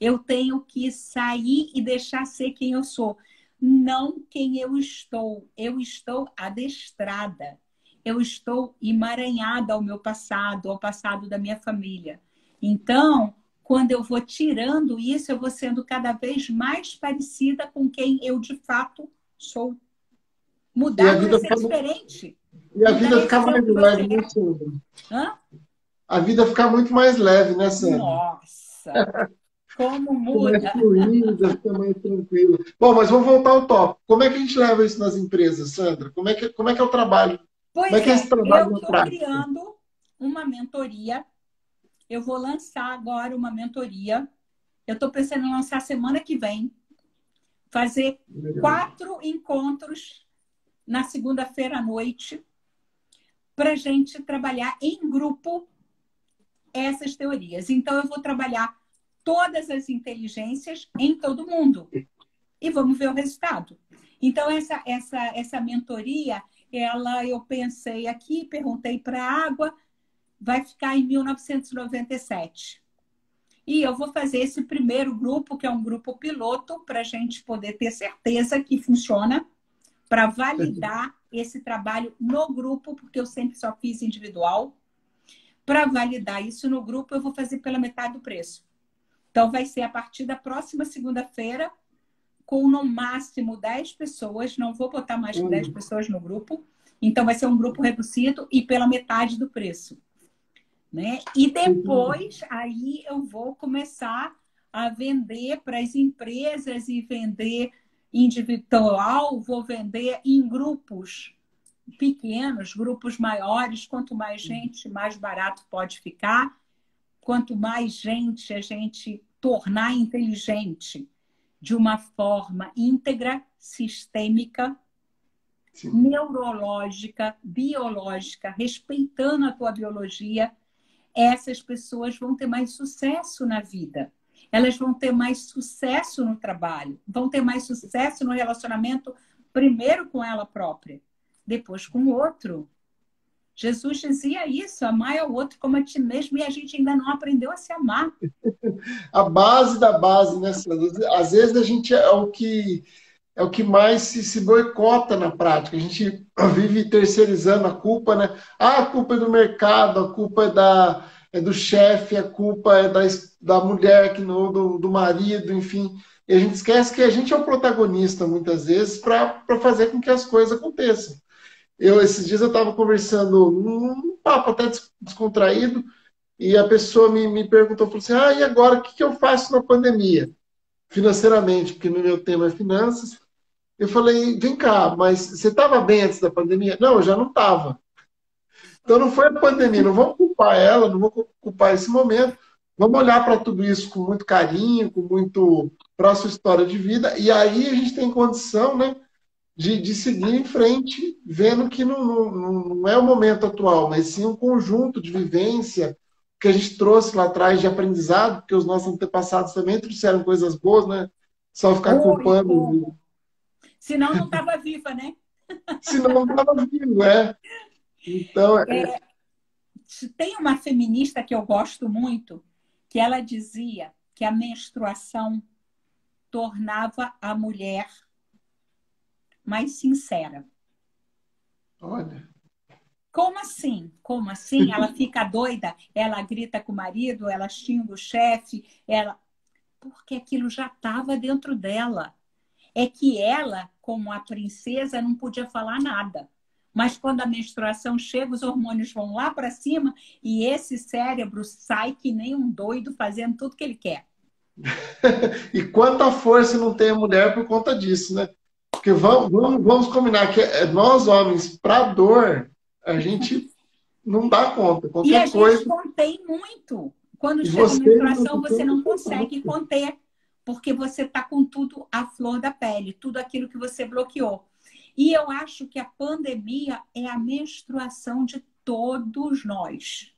B: Eu tenho que sair e deixar ser quem eu sou, não quem eu estou. Eu estou adestrada. Eu estou emaranhada ao meu passado, ao passado da minha família. Então, quando eu vou tirando isso, eu vou sendo cada vez mais parecida com quem eu de fato sou. Mudar para ser diferente.
A: E a vida fica mais leve, né, Sandra? Hã? A vida fica muito mais leve, né, Sandra?
B: Nossa! Como muda.
A: Fica mais fluida, fica mais tranquila. Bom, mas vamos voltar ao tópico. Como é que a gente leva isso nas empresas, Sandra? Como é que, como é, que é o trabalho?
B: Pois como é, que é esse trabalho eu estou criando uma mentoria. Eu vou lançar agora uma mentoria. Eu estou pensando em lançar semana que vem. Fazer Legal. quatro encontros na segunda-feira à noite para gente trabalhar em grupo essas teorias. Então, eu vou trabalhar todas as inteligências em todo mundo e vamos ver o resultado. Então, essa, essa, essa mentoria, ela eu pensei aqui, perguntei para a água, vai ficar em 1997. E eu vou fazer esse primeiro grupo, que é um grupo piloto, para a gente poder ter certeza que funciona, para validar esse trabalho no grupo, porque eu sempre só fiz individual. Para validar isso no grupo, eu vou fazer pela metade do preço. Então, vai ser a partir da próxima segunda-feira, com no máximo 10 pessoas, não vou botar mais de 10 pessoas no grupo. Então, vai ser um grupo reduzido e pela metade do preço. Né? E depois, aí eu vou começar a vender para as empresas e vender individual, vou vender em grupos pequenos, grupos maiores. Quanto mais gente, mais barato pode ficar. Quanto mais gente a gente tornar inteligente de uma forma íntegra, sistêmica, Sim. neurológica, biológica, respeitando a tua biologia, essas pessoas vão ter mais sucesso na vida. Elas vão ter mais sucesso no trabalho, vão ter mais sucesso no relacionamento, primeiro com ela própria, depois com o outro. Jesus dizia isso, amar ao outro como a ti mesmo, e a gente ainda não aprendeu a se amar.
A: A base da base, né, Sandra? Às vezes a gente é o que é o que mais se, se boicota na prática. A gente vive terceirizando a culpa, né? Ah, a culpa é do mercado, a culpa é, da, é do chefe, a culpa é da, da mulher, que no, do, do marido, enfim. E a gente esquece que a gente é o protagonista, muitas vezes, para fazer com que as coisas aconteçam. Eu, esses dias eu estava conversando num papo até descontraído, e a pessoa me, me perguntou, falou assim, ah, e agora, o que, que eu faço na pandemia? Financeiramente, porque no meu tema é finanças. Eu falei, vem cá, mas você estava bem antes da pandemia? Não, eu já não estava. Então não foi a pandemia, não vamos culpar ela, não vamos culpar esse momento. Vamos olhar para tudo isso com muito carinho, com muito para a sua história de vida, e aí a gente tem condição né, de, de seguir em frente, vendo que não, não, não é o momento atual, mas sim um conjunto de vivência que a gente trouxe lá atrás de aprendizado, porque os nossos antepassados também trouxeram coisas boas, né? Só ficar culpando.
B: Senão não estava viva, né?
A: Senão não estava vivo, é. Então, é... é...
B: Tem uma feminista que eu gosto muito, que ela dizia que a menstruação tornava a mulher mais sincera.
A: Olha.
B: Como assim? Como assim? Ela fica doida, ela grita com o marido, ela xinga o chefe, ela. Porque aquilo já estava dentro dela é que ela, como a princesa, não podia falar nada. Mas quando a menstruação chega, os hormônios vão lá para cima e esse cérebro sai que nem um doido fazendo tudo que ele quer.
A: e quanta força não tem a mulher por conta disso, né? Porque vamos, vamos, vamos combinar que é, nós, homens, para dor, a gente não dá conta. Qualquer e a coisa... gente
B: contém muito. Quando chega a menstruação, você não consegue conter porque você está com tudo à flor da pele, tudo aquilo que você bloqueou. E eu acho que a pandemia é a menstruação de todos nós.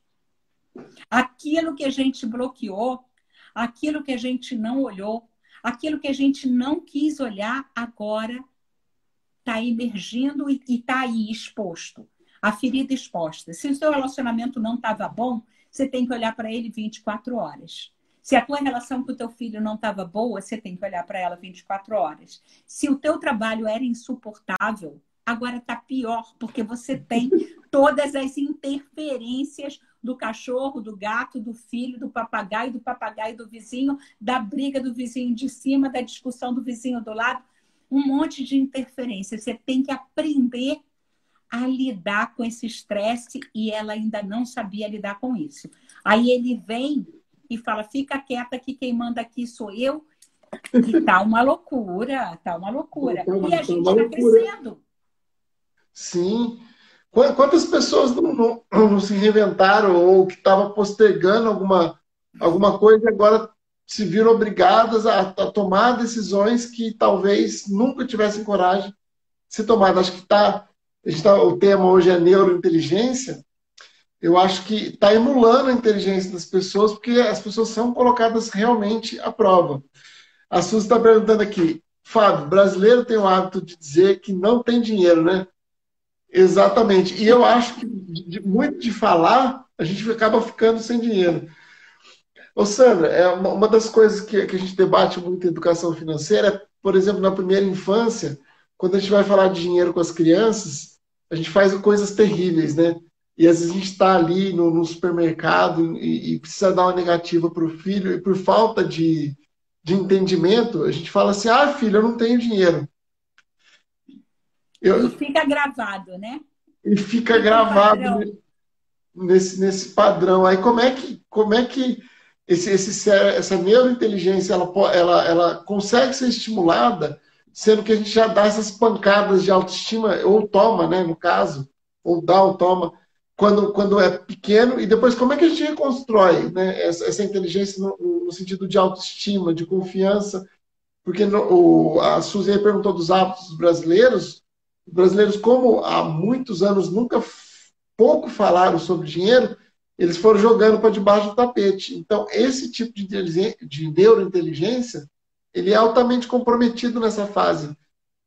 B: Aquilo que a gente bloqueou, aquilo que a gente não olhou, aquilo que a gente não quis olhar, agora está emergindo e está aí exposto. A ferida exposta. Se o seu relacionamento não estava bom, você tem que olhar para ele 24 horas. Se a tua relação com o teu filho não estava boa, você tem que olhar para ela 24 horas. Se o teu trabalho era insuportável, agora está pior, porque você tem todas as interferências do cachorro, do gato, do filho, do papagaio, do papagaio do vizinho, da briga do vizinho de cima, da discussão do vizinho do lado, um monte de interferência. Você tem que aprender a lidar com esse estresse e ela ainda não sabia lidar com isso. Aí ele vem e fala: fica quieta que quem manda aqui sou eu. E tá uma loucura, tá uma loucura. Tá e a gente está crescendo.
A: Sim. Quantas pessoas não, não, não se reinventaram ou que estavam postergando alguma, alguma coisa e agora se viram obrigadas a, a, tomar decisões que talvez nunca tivessem coragem de se tomar. Acho que tá, tá, o tema hoje é neurointeligência eu acho que está emulando a inteligência das pessoas, porque as pessoas são colocadas realmente à prova. A Suzy está perguntando aqui, Fábio, brasileiro tem o hábito de dizer que não tem dinheiro, né? Exatamente. E eu acho que de, muito de falar, a gente acaba ficando sem dinheiro. Ô Sandra, é uma das coisas que, que a gente debate muito em educação financeira é, por exemplo, na primeira infância, quando a gente vai falar de dinheiro com as crianças, a gente faz coisas terríveis, né? E às vezes a gente está ali no, no supermercado e, e, precisa dar uma negativa para o filho, e por falta de, de entendimento, a gente fala assim: ah, filho, eu não tenho dinheiro.
B: Eu... E fica gravado, né?
A: E fica, fica gravado nesse, nesse padrão. Aí como é que, como é que esse, esse, essa neurointeligência ela, ela, ela consegue ser estimulada, sendo que a gente já dá essas pancadas de autoestima, ou toma, né, no caso, ou dá ou toma, quando, quando é pequeno, e depois como é que a gente reconstrói né, essa, essa inteligência no, no, sentido de autoestima, de confiança, porque no, o, a Suzy perguntou dos hábitos brasileiros, brasileiros, como há muitos anos nunca pouco falaram sobre dinheiro, eles foram jogando para debaixo do tapete. Então, esse tipo de, de neurointeligência, ele é altamente comprometido nessa fase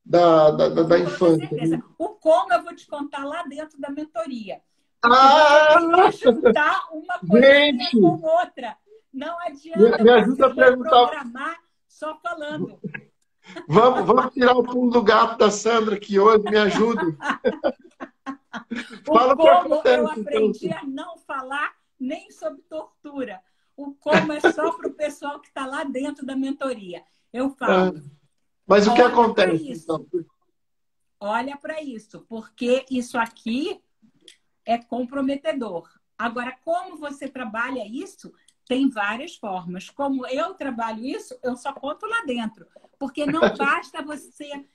A: da, da, da, da infância. Né?
B: O como eu vou te contar lá dentro da mentoria. Ah! juntar uma coisa com outra. Não adianta
A: me, ajuda a perguntar...
B: programar só falando.
A: Vamos, vamos tirar o pulo do gato da Sandra aqui hoje, me ajuda.
B: Fala o como acontece, eu aprendi então. a não falar nem sobre tortura. O como é só para o pessoal que está lá dentro da mentoria. Eu falo.
A: Ah, mas o que acontece? Então?
B: Olha para isso, porque isso aqui é comprometedor. Agora, como você trabalha isso, tem várias formas. Como eu trabalho isso, eu só conto lá dentro. Porque não basta você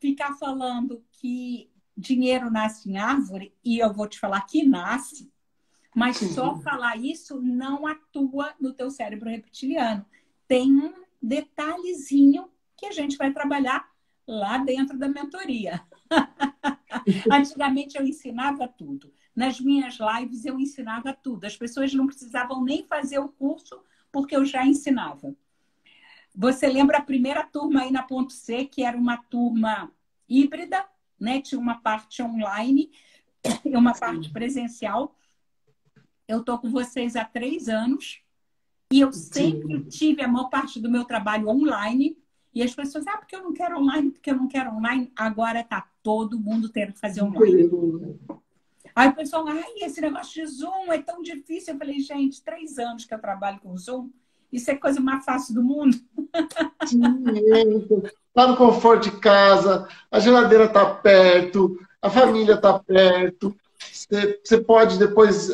B: ficar falando que dinheiro nasce em árvore, e eu vou te falar que nasce, mas só falar isso não atua no teu cérebro reptiliano. Tem um detalhezinho que a gente vai trabalhar lá dentro da mentoria. Antigamente eu ensinava tudo. Nas minhas lives eu ensinava tudo. As pessoas não precisavam nem fazer o curso porque eu já ensinava. Você lembra a primeira turma aí na Ponto C, que era uma turma híbrida, né? Tinha uma parte online e uma parte presencial. Eu estou com vocês há três anos e eu sempre tive a maior parte do meu trabalho online. E as pessoas, ah, porque eu não quero online, porque eu não quero online. Agora está todo mundo tendo que fazer online. Aí o pessoal, ai, esse negócio de Zoom é tão difícil. Eu falei, gente, três anos que eu trabalho com Zoom, isso é a coisa mais fácil do mundo.
A: Sim, está no conforto de casa, a geladeira está perto, a família está perto. Você pode depois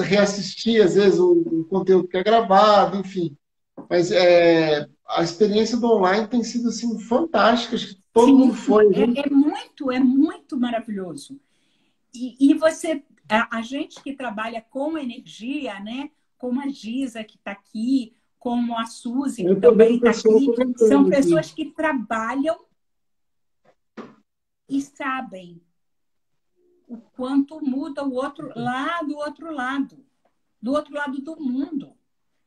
A: reassistir, às vezes, o, conteúdo que é gravado, enfim. Mas é, a experiência do online tem sido assim, fantástica. Acho que todo Sim, mundo foi.
B: É, é, muito, é muito maravilhoso. E, e você, a, a, gente que trabalha com energia, né? Como a Giza que está aqui, como a Suzy, que também está aqui, são pessoas que trabalham e sabem o quanto muda o outro lá do outro lado, do outro lado do mundo.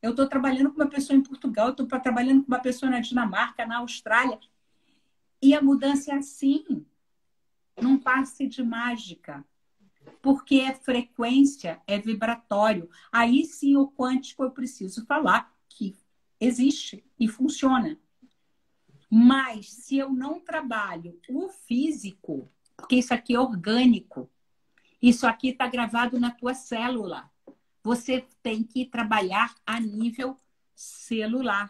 B: Eu estou trabalhando com uma pessoa em Portugal, estou trabalhando com uma pessoa na Dinamarca, na Austrália, e a mudança é assim, num passe de mágica, porque é frequência, é vibratório. Aí sim o quântico eu preciso falar que existe e funciona. Mas se eu não trabalho o físico, porque isso aqui é orgânico, isso aqui está gravado na tua célula. Você tem que trabalhar a nível celular.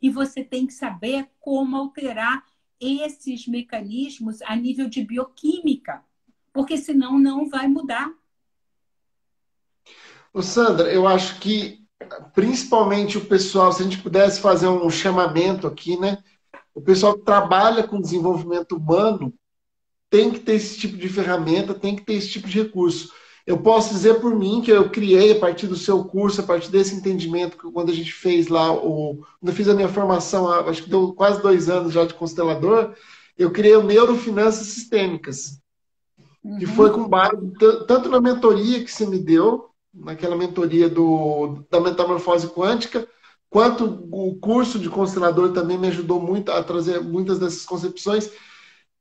B: E você tem que saber como alterar esses mecanismos a nível de bioquímica, porque senão não vai mudar.
A: Ô Sandra, eu acho que principalmente o pessoal, se a gente pudesse fazer um chamamento aqui, né? O pessoal que trabalha com desenvolvimento humano tem que ter esse tipo de ferramenta, tem que ter esse tipo de recurso. Eu posso dizer por mim que eu criei a partir do seu curso, a partir desse entendimento, que quando a gente fez lá, o, quando eu fiz a minha formação, acho que deu quase dois anos já de constelador, eu criei o Neurofinanças Sistêmicas, uhum. que foi com base tanto na mentoria que você me deu, naquela mentoria do, da metamorfose quântica, quanto o curso de constelador também me ajudou muito a trazer muitas dessas concepções.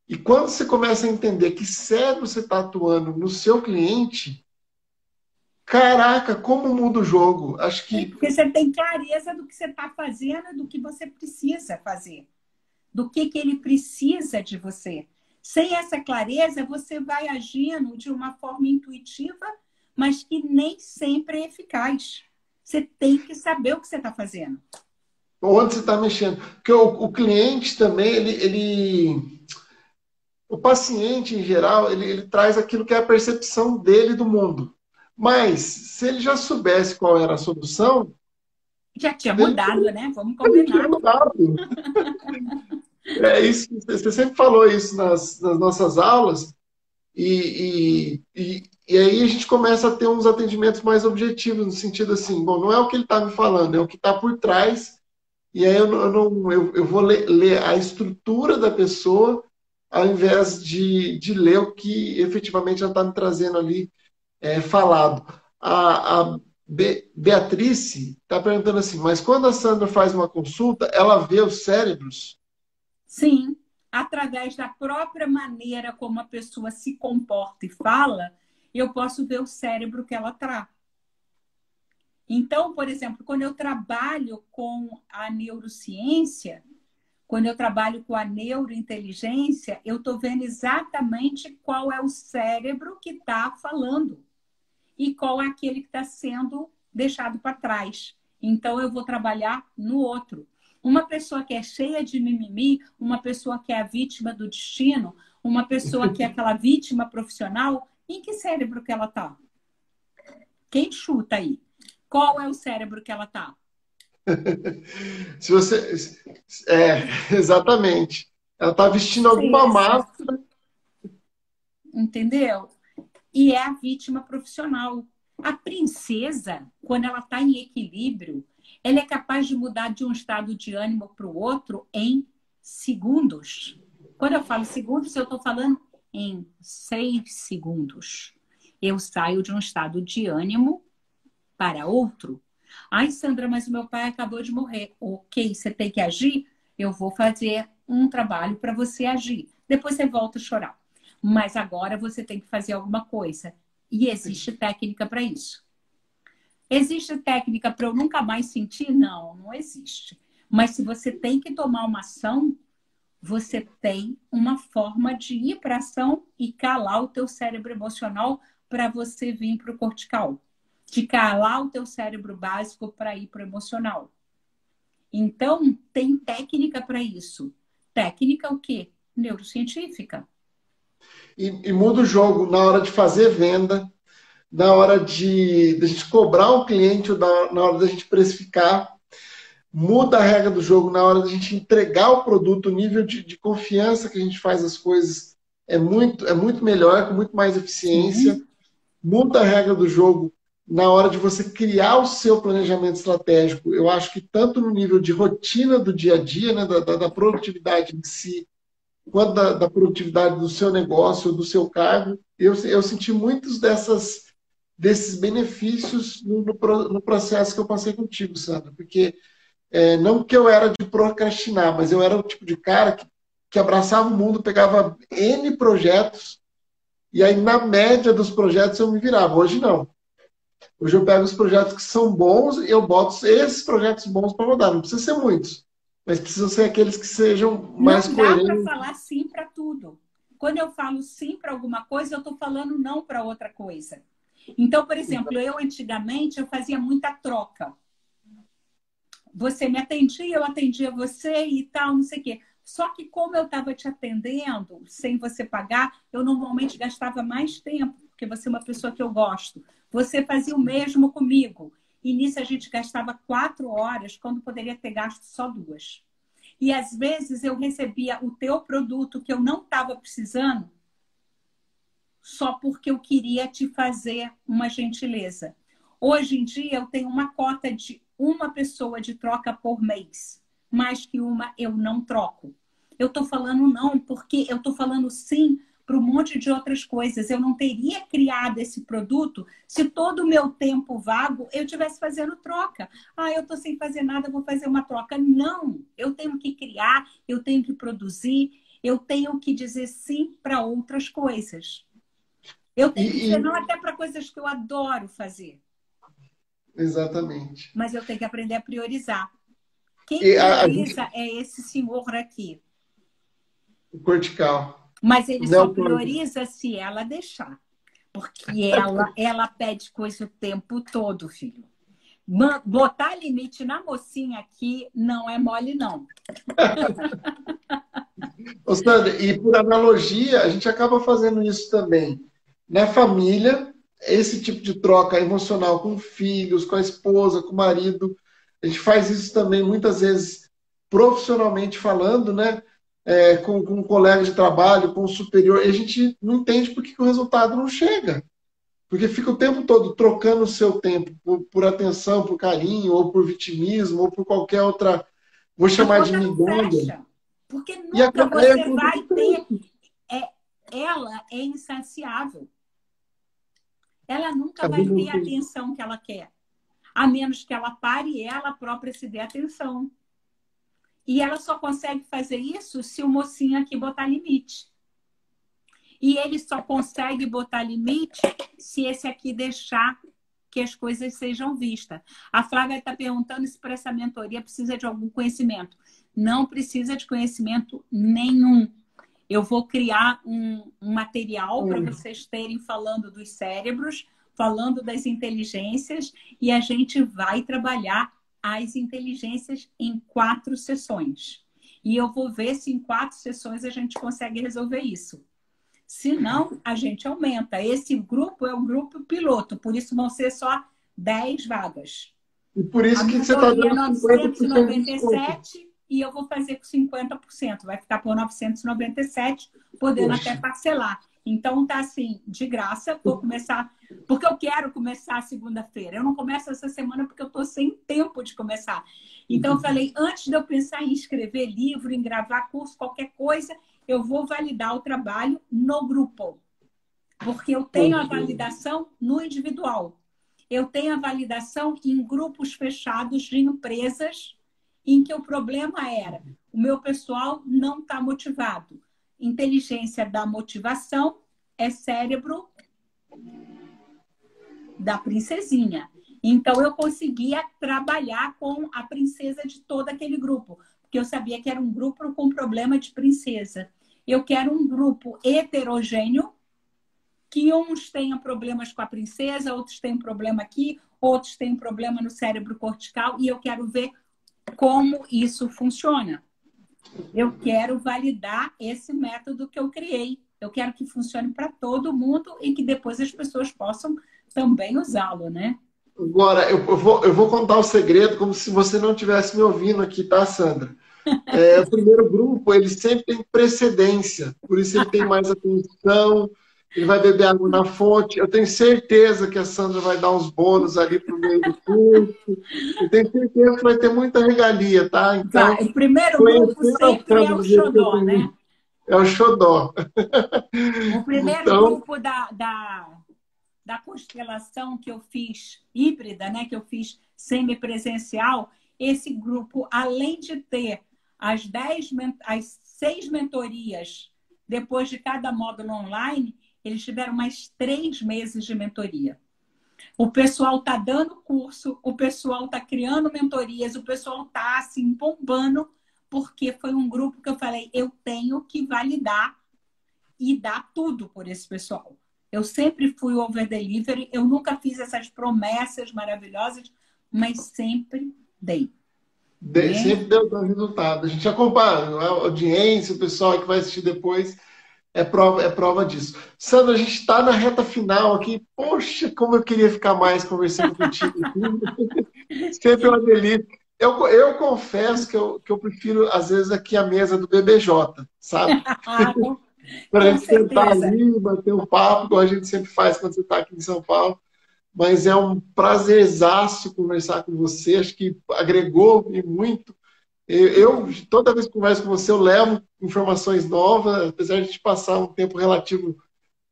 A: E quando você começa a entender que cérebro você está atuando no seu cliente, caraca, como muda o jogo. Acho que.
B: Porque você tem clareza do que você está fazendo, do que você precisa fazer, do que, que ele precisa de você. Sem essa clareza, você vai agindo de uma forma intuitiva, mas que nem sempre é eficaz. Você tem que saber o que você está fazendo.
A: Onde você está mexendo. Porque o, o, cliente também, ele, ele. O paciente, em geral, ele, ele traz aquilo que é a percepção dele do mundo. Mas, se ele já soubesse qual era a solução.
B: Já tinha mudado, ele... né? Vamos combinar. Já tinha mudado.
A: É isso, você sempre falou isso nas, nas nossas aulas, e, e, e, e, aí a gente começa a ter uns atendimentos mais objetivos, no sentido assim, bom, não é o que ele está me falando, é o que está por trás, e aí eu, não, eu, eu vou ler, ler, a estrutura da pessoa, ao invés de, de ler o que efetivamente ela está me trazendo ali é, falado. A, a Be Beatrice está perguntando assim, mas quando a Sandra faz uma consulta, ela vê os cérebros
B: Sim, através da própria maneira como a pessoa se comporta e fala, eu posso ver o cérebro que ela traz. Então, por exemplo, quando eu trabalho com a neurociência, quando eu trabalho com a neurointeligência, eu estou vendo exatamente qual é o cérebro que está falando e qual é aquele que está sendo deixado para trás. Então, eu vou trabalhar no outro. Uma pessoa que é cheia de mimimi, uma pessoa que é a vítima do destino, uma pessoa que é aquela vítima profissional, em que cérebro que ela tá? Quem chuta aí? Qual é o cérebro que ela tá?
A: Se você. É, exatamente. Ela está vestindo alguma máscara.
B: Entendeu? E é a vítima profissional. A princesa, quando ela está em equilíbrio, ela é capaz de mudar de um estado de ânimo para o outro em segundos. Quando eu falo segundos, eu estou falando em seis segundos. Eu saio de um estado de ânimo para outro. Ai, Sandra, mas o meu pai acabou de morrer. Ok, você tem que agir? Eu vou fazer um trabalho para você agir. Depois você volta a chorar. Mas agora você tem que fazer alguma coisa. E existe técnica para isso. Existe técnica para eu nunca mais sentir? Não, não existe. Mas se você tem que tomar uma ação, você tem uma forma de ir para ação e calar o teu cérebro emocional para você vir para o cortical. De calar o teu cérebro básico para ir para o emocional. Então, tem técnica para isso. Técnica o quê? Neurocientífica.
A: E, e muda o jogo na hora de fazer venda, na hora de, de a gente cobrar um cliente ou na, na hora da gente precificar. Muda a regra do jogo na hora da gente entregar o produto, o nível de, de confiança que a gente faz as coisas é muito, é muito melhor, com muito mais eficiência. Sim. Muda a regra do jogo na hora de você criar o seu planejamento estratégico. Eu acho que tanto no nível de rotina do dia a dia, né, da, da, da produtividade em si, quanto da, da, produtividade do seu negócio, do seu cargo, eu, eu senti muitas dessas desses benefícios no, no, processo que eu passei contigo, Sandra. Porque é, não que eu era de procrastinar, mas eu era o tipo de cara que, que abraçava o mundo, pegava N projetos, e aí na média dos projetos eu me virava. Hoje não. Hoje eu pego os projetos que são bons e eu boto esses projetos bons para rodar. Não precisa ser muitos, mas precisam ser aqueles que sejam mais
B: não
A: coerentes.
B: Não dá para falar sim para tudo. Quando eu falo sim para alguma coisa, eu estou falando não para outra coisa. Então, por exemplo, eu antigamente eu fazia muita troca. Você me atendia, eu atendia você e tal, não sei o quê. Só que como eu estava te atendendo sem você pagar, eu normalmente gastava mais tempo, porque você é uma pessoa que eu gosto. Você fazia o mesmo comigo. E nisso a gente gastava quatro horas, quando poderia ter gasto só duas. E às vezes eu recebia o teu produto que eu não estava precisando só porque eu queria te fazer uma gentileza. Hoje em dia eu tenho uma cota de uma pessoa de troca por mês. Mais que uma eu não troco. Eu estou falando não porque eu estou falando sim para um monte de outras coisas. Eu não teria criado esse produto se todo o meu tempo vago eu tivesse fazendo troca. Ah, eu estou sem fazer nada, vou fazer uma troca. Não, eu tenho que criar, eu tenho que produzir, eu tenho que dizer sim para outras coisas. Eu tenho que dizer não até para coisas que eu adoro fazer.
A: Exatamente.
B: Mas eu tenho que aprender a priorizar. Quem prioriza a, é esse senhor aqui.
A: O cortical.
B: Mas ele só prioriza se ela deixar. Porque ela, ela pede coisa o tempo todo, filho. Botar limite na mocinha aqui não é mole, não.
A: Ô, Sandra, e por analogia, a gente acaba fazendo isso também. Na família, esse tipo de troca emocional com filhos, com a esposa, com o marido, a gente faz isso também muitas vezes profissionalmente falando, né? É, com, com um colega de trabalho, com um superior, e a gente não entende por que o resultado não chega. Porque fica o tempo todo trocando o seu tempo por, por atenção, por carinho, ou por vitimismo, ou por qualquer outra. Vou chamar de migalha.
B: Porque nunca você vai ter. É, ela é insaciável. Ela nunca vai ter a atenção que ela quer. A menos que ela pare e ela própria se dê atenção. E ela só consegue fazer isso se o mocinho aqui botar limite. E ele só consegue botar limite se esse aqui deixar que as coisas sejam vistas. A Flávia está perguntando se para essa mentoria precisa de algum conhecimento. Não precisa de conhecimento nenhum. Eu vou criar um, um material para hum. vocês terem falando dos cérebros, falando das inteligências, e a gente vai trabalhar as inteligências em quatro sessões. E eu vou ver se em quatro sessões a gente consegue resolver isso. Se não, a gente aumenta. Esse grupo é o grupo piloto, por isso vão ser só 10 vagas.
A: E por isso a que você está dando 997
B: e eu vou fazer com 50%. Vai ficar por 997, podendo Poxa. até parcelar. Então tá assim, de graça, vou começar, porque eu quero começar segunda-feira. Eu não começo essa semana porque eu tô sem tempo de começar. Então eu uhum. falei, antes de eu pensar em escrever livro, em gravar curso, qualquer coisa, eu vou validar o trabalho no grupo. Porque eu tenho a validação no individual. Eu tenho a validação em grupos fechados de empresas em que o problema era o meu pessoal não está motivado. Inteligência da motivação é cérebro da princesinha. Então eu conseguia trabalhar com a princesa de todo aquele grupo, porque eu sabia que era um grupo com problema de princesa. Eu quero um grupo heterogêneo, que uns tenham problemas com a princesa, outros têm problema aqui, outros têm problema no cérebro cortical, e eu quero ver como isso funciona. Eu quero validar esse método que eu criei. Eu quero que funcione para todo mundo e que depois as pessoas possam também usá-lo, né?
A: Agora, eu vou, eu vou contar o segredo como se você não estivesse me ouvindo aqui, tá, Sandra? É, o primeiro grupo, ele sempre tem precedência, por isso ele tem mais atenção, ele vai beber água na fonte. Eu tenho certeza que a Sandra vai dar uns bônus ali para o meio do curso. Eu tenho certeza que vai ter muita regalia, tá?
B: Então, tá, o primeiro grupo sempre é o xodó, né?
A: É o xodó.
B: O primeiro então... grupo da, da, da constelação que eu fiz híbrida, né? Que eu fiz semipresencial, esse grupo, além de ter as, dez, as seis mentorias depois de cada módulo online, eles tiveram mais três meses de mentoria. O pessoal está dando curso, o pessoal está criando mentorias, o pessoal está assim bombando, porque foi um grupo que eu falei, eu tenho que validar e dar tudo por esse pessoal. Eu sempre fui over delivery, eu nunca fiz essas promessas maravilhosas, mas sempre dei.
A: De, né? Sempre deu resultado. A gente acompanha a audiência, o pessoal que vai assistir depois é prova, é prova disso. Sandra, a gente está na reta final aqui. Poxa, como eu queria ficar mais conversando contigo. Sempre uma delícia. Eu, eu confesso que eu, que eu prefiro, às vezes, aqui a mesa do BBJ, sabe? Para a gente sentar ali, bater um papo, como a gente sempre faz quando você está aqui em São Paulo. Mas é um prazerzaço conversar com você. Acho que agregou muito eu, toda vez que converso com você, eu levo informações novas, apesar de a gente passar um tempo relativo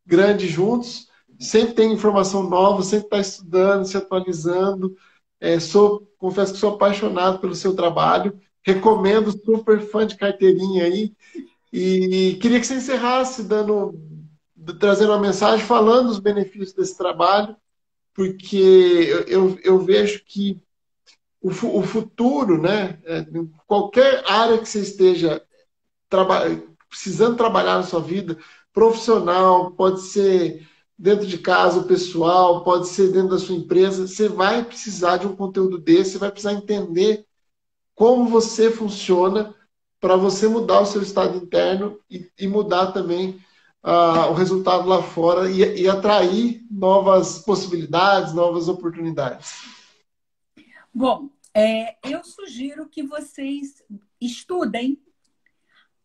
A: grande juntos, sempre tem informação nova, sempre está estudando, se atualizando. É, sou, confesso que sou apaixonado pelo seu trabalho, recomendo, super fã de carteirinha aí. E queria que você encerrasse dando trazendo uma mensagem falando dos benefícios desse trabalho, porque eu, eu, eu vejo que o, o futuro, né, é, qualquer área que você esteja traba precisando trabalhar na sua vida, profissional, pode ser dentro de casa, pessoal, pode ser dentro da sua empresa, você vai precisar de um conteúdo desse, você vai precisar entender como você funciona para você mudar o seu estado interno e, e mudar também uh, o resultado lá fora e, e atrair novas possibilidades, novas oportunidades.
B: Bom, é, eu sugiro que vocês estudem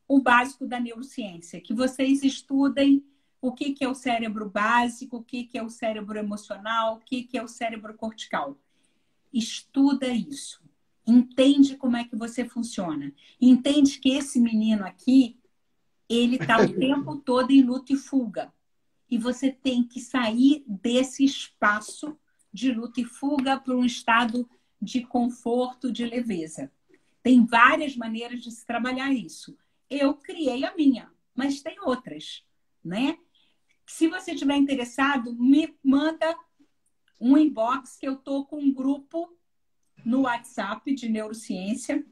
B: o básico da neurociência, que vocês estudem o que, que é o cérebro básico, o que, que é o cérebro emocional, o que, que é o cérebro cortical. Estuda isso. Entende como é que você funciona. Entende que esse menino aqui, ele está o tempo todo em luta e fuga. E você tem que sair desse espaço de luta e fuga para um estado de conforto, de leveza. Tem várias maneiras de se trabalhar isso. Eu criei a minha, mas tem outras, né? Se você estiver interessado, me manda um inbox que eu tô com um grupo no WhatsApp de neurociência.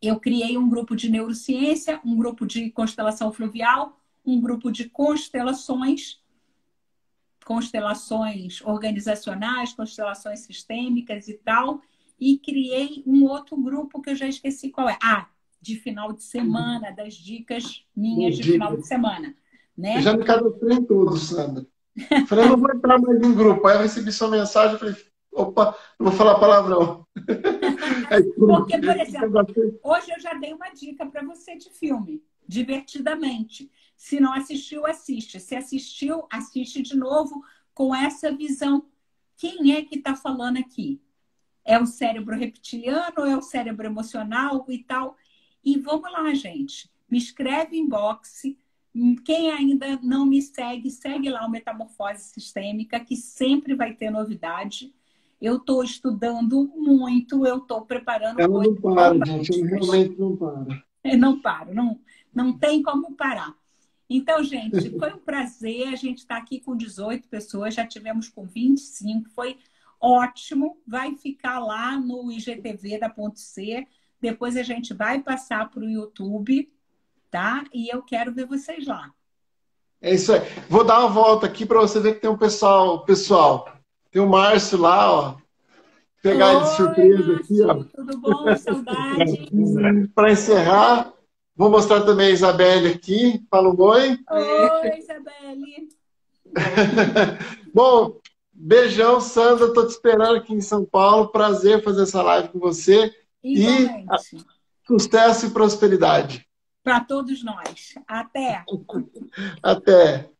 B: Eu criei um grupo de neurociência, um grupo de constelação fluvial, um grupo de constelações, constelações organizacionais, constelações sistêmicas e tal, e criei um outro grupo que eu já esqueci qual é. Ah, de final de semana, das dicas minhas de final de semana. Né?
A: Eu já me cadastrei em tudo, Sandra. Falei, não vou entrar mais em grupo. Aí eu recebi sua mensagem, falei, opa, não vou falar palavrão.
B: Porque, por exemplo, hoje eu já dei uma dica para você de filme, divertidamente. Se não assistiu, assiste. Se assistiu, assiste de novo com essa visão. Quem é que está falando aqui? É o cérebro reptiliano ou é o cérebro emocional e tal? E vamos lá, gente. Me escreve em boxe. Quem ainda não me segue, segue lá o Metamorfose Sistêmica, que sempre vai ter novidade. Eu estou estudando muito, eu estou preparando.
A: Eu não paro, gente, eu realmente não paro.
B: Eu não paro, não, não tem como parar. Então, gente, foi um prazer. A gente está aqui com 18 pessoas, já tivemos com 25, foi ótimo. Vai ficar lá no IGTV da Ponto C. Depois a gente vai passar para o YouTube, tá? E eu quero ver vocês lá.
A: É isso aí. Vou dar uma volta aqui para você ver que tem um pessoal, pessoal. Tem o Márcio lá, ó. Pegar Oi, ele de surpresa Márcio, aqui, ó.
B: Tudo bom? Saudade.
A: para encerrar, vou mostrar também a Isabelle aqui. Fala um oi.
B: Oi, Isabelle.
A: bom, beijão, Sandra. Estou te esperando aqui em São Paulo. Prazer fazer essa live com você.
B: Igualmente.
A: E sucesso e prosperidade.
B: Para todos nós. Até.
A: Até.